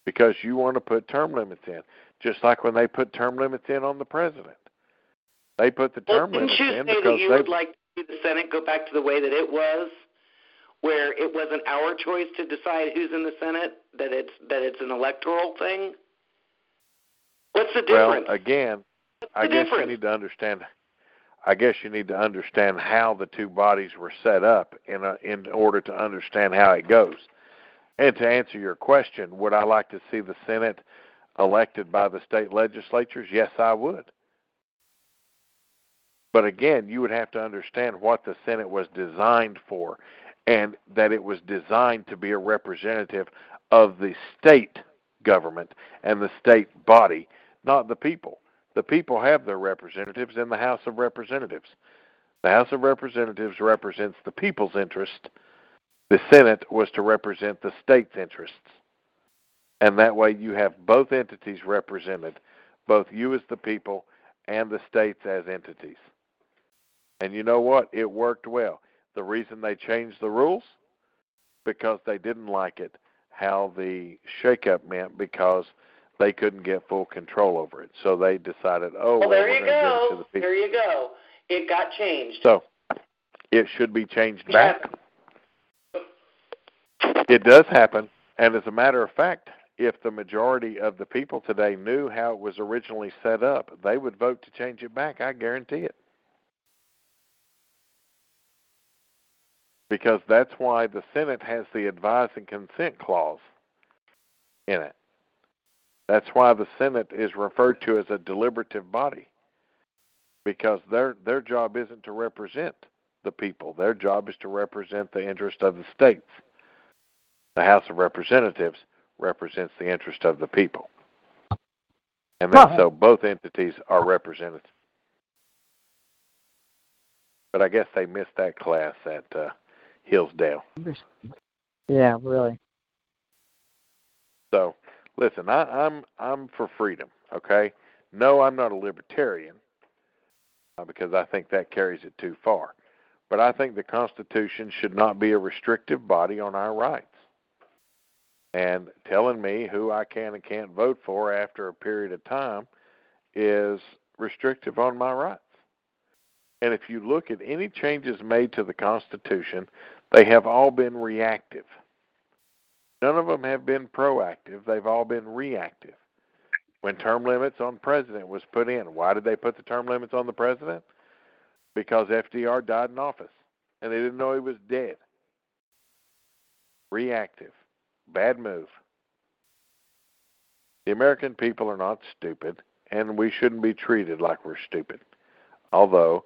because you want to put term limits in, just like when they put term limits in on the president. They put the term well, limits in say because that you they would like to see the Senate go back to the way that it was, where it wasn't our choice to decide who's in the Senate, that it's that it's an electoral thing? What's the difference? well again, I guess difference? you need to understand. I guess you need to understand how the two bodies were set up in a, in order to understand how it goes. And to answer your question, would I like to see the Senate elected by the state legislatures? Yes, I would. But again, you would have to understand what the Senate was designed for and that it was designed to be a representative of the state government and the state body, not the people. The people have their representatives in the House of Representatives. The House of Representatives represents the people's interest. The Senate was to represent the state's interests. And that way you have both entities represented, both you as the people and the states as entities. And you know what? It worked well. The reason they changed the rules because they didn't like it how the shakeup meant because they couldn't get full control over it. So they decided, oh, well, well, there you going to give it to go. the. There you go. It got changed. So it should be changed Yeah. It does happen, and as a matter of fact, if the majority of the people today knew how it was originally set up, they would vote to change it back. I guarantee it. Because that's why the Senate has the advise and consent clause in it. That's why the Senate is referred to as a deliberative body. Because their their job isn't to represent the people. Their job is to represent the interest of the states. The House of Representatives represents the interest of the people. And then, so both entities are represented. But I guess they missed that class at uh, Hillsdale. Yeah, really. So, listen, I, I'm I'm for freedom. Okay, no, I'm not a libertarian uh, because I think that carries it too far. But I think the Constitution should not be a restrictive body on our rights. And telling me who I can and can't vote for after a period of time is restrictive on my rights. And if you look at any changes made to the Constitution, they have all been reactive. None of them have been proactive. They've all been reactive. When term limits on president was put in, why did they put the term limits on the president? Because FDR died in office and they didn't know he was dead. Reactive. Bad move. The American people are not stupid and we shouldn't be treated like we're stupid. Although,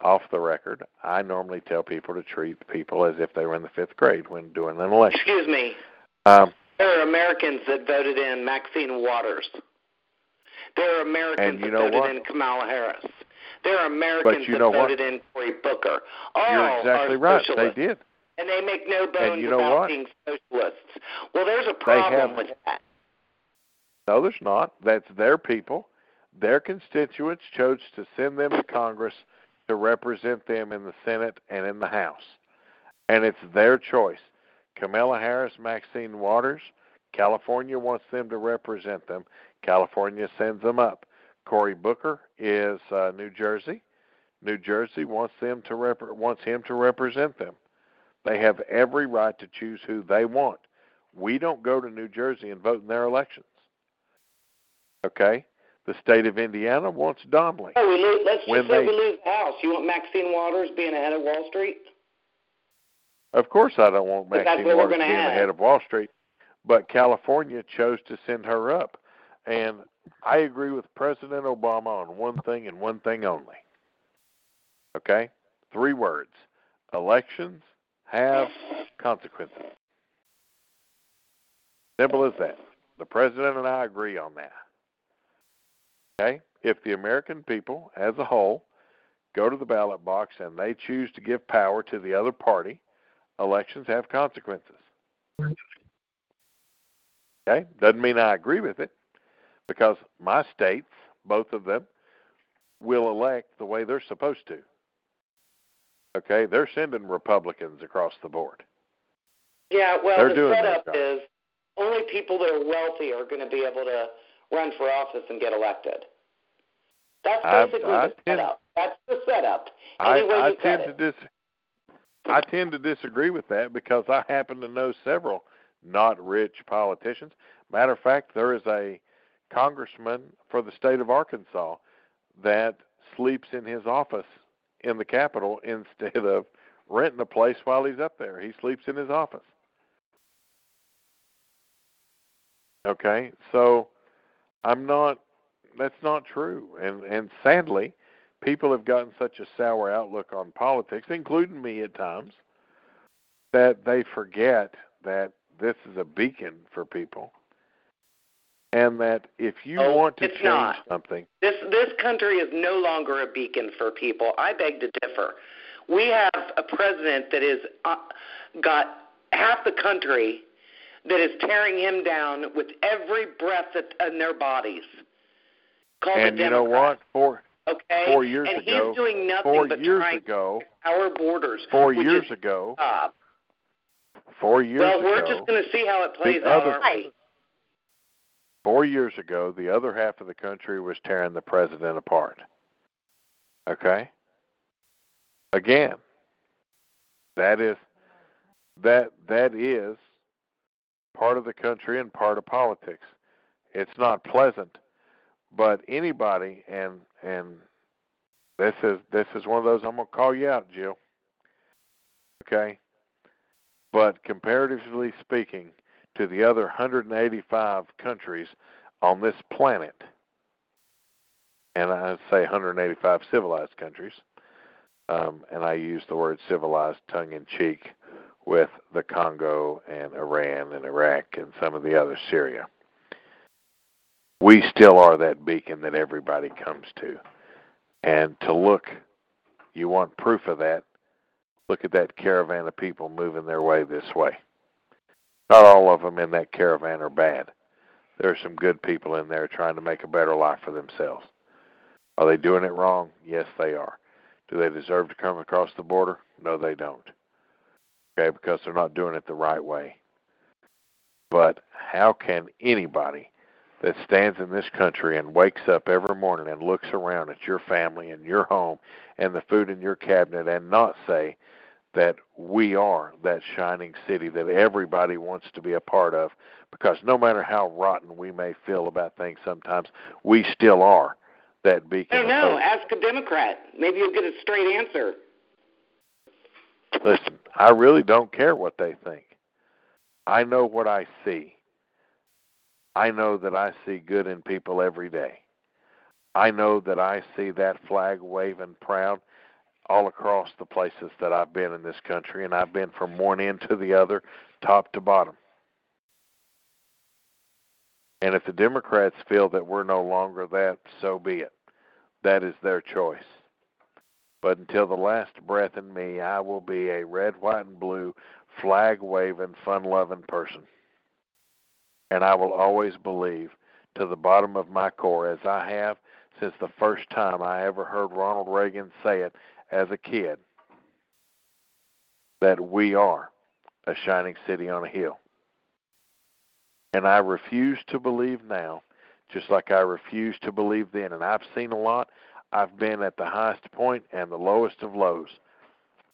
off the record, I normally tell people to treat people as if they were in the fifth grade when doing an election. Excuse me. Um, There are Americans that voted in Maxine Waters. There are Americans that voted what? in Kamala Harris. There are Americans that know what? voted in Cory Booker. All you're exactly right. They did. And they make no bones you know about what? being socialists. Well, there's a problem with that. No, there's not. That's their people. Their constituents chose to send them to Congress to represent them in the Senate and in the House. And it's their choice. Kamala Harris, Maxine Waters, California wants them to represent them. California sends them up. Cory Booker is uh, New Jersey. New Jersey wants them to rep- wants him to represent them. They have every right to choose who they want. We don't go to New Jersey and vote in their elections. Okay? The state of Indiana wants Donnelly. Oh, we lose, let's When just say they- we lose the House. You want Maxine Waters being ahead of Wall Street? Of course, I don't want Maxine we're Waters being have. ahead of Wall Street, but California chose to send her up, and I agree with President Obama on one thing and one thing only. Okay, three words: elections have consequences. Simple as that. The president and I agree on that. Okay? If the American people as a whole go to the ballot box and they choose to give power to the other party, elections have consequences. Okay? Doesn't mean I agree with it because my states, both of them, will elect the way they're supposed to. Okay? They're sending Republicans across the board. Yeah, well, They're the setup is only people that are wealthy are going to be able to run for office and get elected. That's basically I the tend- setup. That's the setup. I, I tend to dis I tend to disagree with that because I happen to know several not rich politicians. Matter of fact, there is a congressman for the state of Arkansas that sleeps in his office in the Capitol instead of renting a place while he's up there. He sleeps in his office. Okay, so I'm not. That's not true, and and sadly, people have gotten such a sour outlook on politics, including me at times, that they forget that this is a beacon for people, and that if you Oh, want to change not. something, This this country is no longer a beacon for people. I beg to differ. We have a president that is uh, got half the country that is tearing him down with every breath that, in their bodies. Called and you know what? Four Okay, four years and ago- he's doing nothing four but years trying ago, our borders. four years ago, stop. four years Well, ago, we're just going to see how it plays out, other-? Four years ago, the other half of the country was tearing the president apart. Okay? Again, that is that that is part of the country and part of politics. It's not pleasant, but anybody and and this is this is one of those I'm gonna call you out, Jill. Okay? But comparatively speaking, to the other 185 countries on this planet, and I say 185 civilized countries, um, and I use the word civilized tongue in cheek with the Congo and Iran and Iraq and some of the other Syria. We still are that beacon that everybody comes to. And to look, you want proof of that, look at that caravan of people moving their way this way. Not all of them in that caravan are bad. There are some good people in there trying to make a better life for themselves. Are they doing it wrong? Yes, they are. Do they deserve to come across the border? No, they don't. Okay, because they're not doing it the right way. But how can anybody that stands in this country and wakes up every morning and looks around at your family and your home and the food in your cabinet and not say that we are that shining city that everybody wants to be a part of because no matter how rotten we may feel about things sometimes, we still are that beacon. I don't know. Ask a Democrat. Maybe you'll get a straight answer. Listen, I really don't care what they think. I know what I see. I know that I see good in people every day. I know that I see that flag waving proud all across the places that I've been in this country, and I've been from one end to the other, top to bottom. And if the Democrats feel that we're no longer that, so be it. That is their choice. But until the last breath in me, I will be a red, white, and blue, flag waving, fun loving person. And I will always believe to the bottom of my core, as I have since the first time I ever heard Ronald Reagan say it as a kid, that we are a shining city on a hill. And I refuse to believe now, just like I refuse to believe then. And I've seen a lot. I've been at the highest point and the lowest of lows.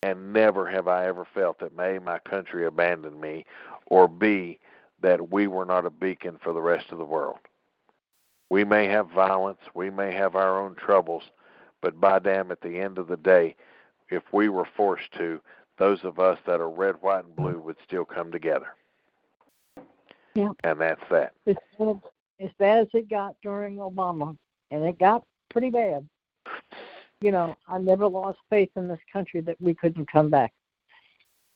And never have I ever felt that A, my country abandoned me, or B, that we were not a beacon for the rest of the world. We may have violence, we may have our own troubles, but by damn, at the end of the day, if we were forced to, those of us that are red, white, and blue would still come together. Yeah. And that's that. As bad, as bad as it got during Obama, and it got pretty bad. You know, I never lost faith in this country that we couldn't come back.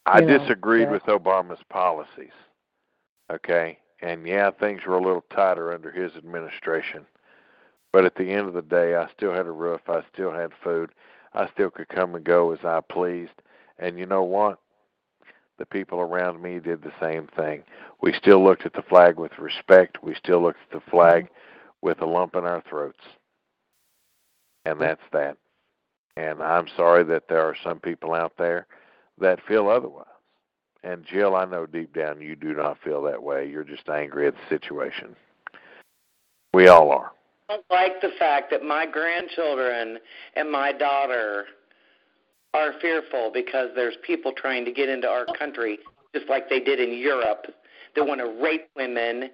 I You know, disagreed yeah. with Obama's policies. Okay? And yeah, things were a little tighter under his administration. But at the end of the day, I still had a roof. I still had food. I still could come and go as I pleased. And you know what? The people around me did the same thing. We still looked at the flag with respect. We still looked at the flag with a lump in our throats. And that's that. And I'm sorry that there are some people out there that feel otherwise. And Jill, I know deep down you do not feel that way. You're just angry at the situation. We all are. I don't like the fact that my grandchildren and my daughter are fearful because there's people trying to get into our country just like they did in Europe that want to rape women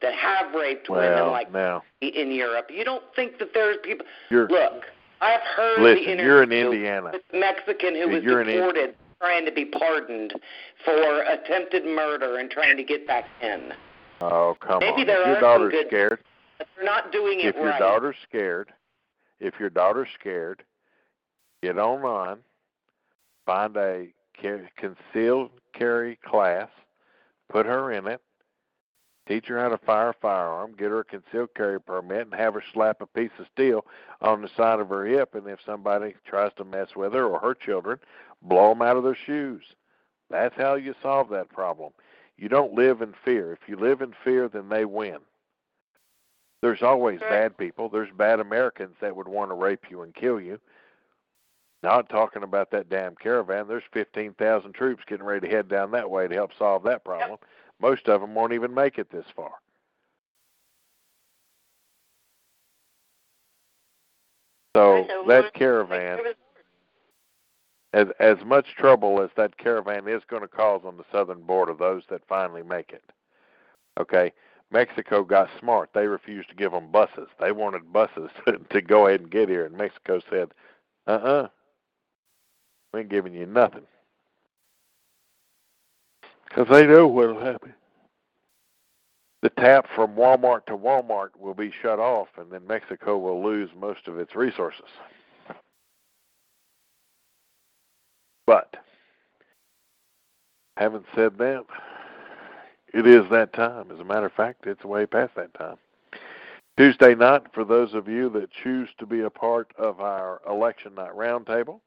that have raped women like now in Europe. You don't think that there's people you're Look, I've heard listen. the interview You're in Indiana. with Mexican who was You're in deported trying to be pardoned for attempted murder and trying to get back in. Oh come Maybe on! there if are your some daughter's good- scared, But they're not doing it if your right. daughter's scared, if your daughter's scared, get online, find a concealed carry class, put her in it, teach her how to fire a firearm, get her a concealed carry permit, and have her slap a piece of steel on the side of her hip. And if somebody tries to mess with her or her children, blow them out of their shoes. That's how you solve that problem. You don't live in fear. If you live in fear, then they win. There's always bad people. There's bad Americans that would want to rape you and kill you. Not talking about that damn caravan. There's 15,000 troops getting ready to head down that way to help solve that problem. Most of them won't even make it this far. So that caravan, as as much trouble as that caravan is going to cause on the southern border, those that finally make it. Okay, Mexico got smart. They refused to give them buses. They wanted buses to go ahead and get here, and Mexico said, "Uh-uh, we ain't giving you nothing," because they know what'll happen. The tap from Walmart to Walmart will be shut off, and then Mexico will lose most of its resources. But, having said that, it is that time. As a matter of fact, it's way past that time. Tuesday night, for those of you that choose to be a part of our election night roundtable,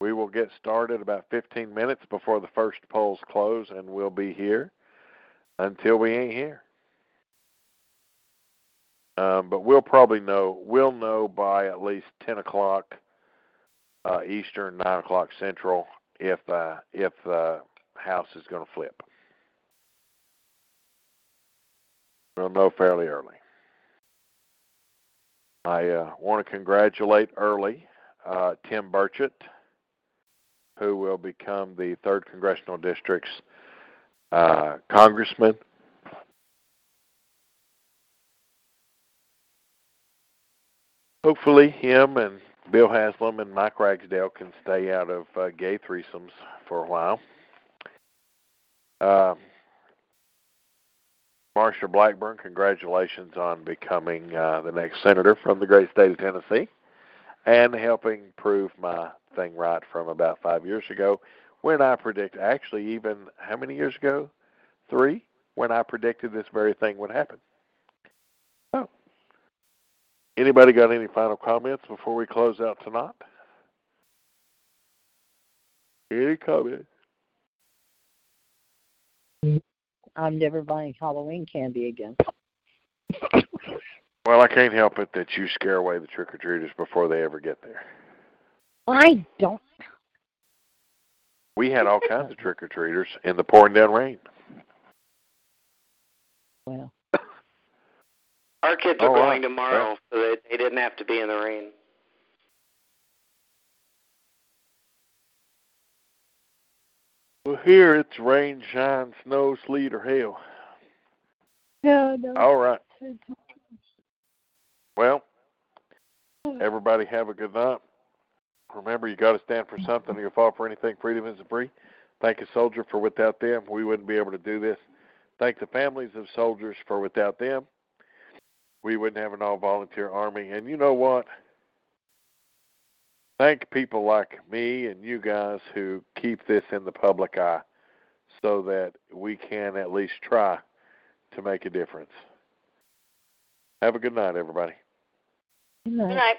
we will get started about 15 minutes before the first polls close, and we'll be here until we ain't here. Um, but we'll probably know. We'll know by at least 10 o'clock uh, Eastern, nine o'clock Central, if uh, if the House is going to flip. We'll know fairly early. I uh, want to congratulate early uh, Tim Burchett, who will become the third congressional district's uh, congressman. Hopefully, him and Bill Haslam and Mike Ragsdale can stay out of uh, gay threesomes for a while. Marsha Blackburn, congratulations on becoming uh, the next senator from the great state of Tennessee and helping prove my thing right from about five years ago when I predict actually even how many years ago? Three? When I predicted this very thing would happen. Oh. Anybody got any final comments before we close out tonight? Any comments? I'm never buying Halloween candy again. Well, I can't help it that you scare away the trick or treaters before they ever get there. I don't. We had all kinds of trick or treaters in the pouring down rain. Well, Our kids are oh, All going right. tomorrow, so they, they didn't have to be in the rain. Well, here it's rain, shine, snow, sleet, or hail. no, no. All right. Well, everybody have a good night. Remember, you got to stand for something you'll fall for anything. Freedom isn't free. Thank a soldier for without them, we wouldn't be able to do this. Thank the families of soldiers for without them, we wouldn't have an all volunteer army. And you know what? Thank people like me and you guys who keep this in the public eye so that we can at least try to make a difference. Have a good night, everybody. Good night. Good night.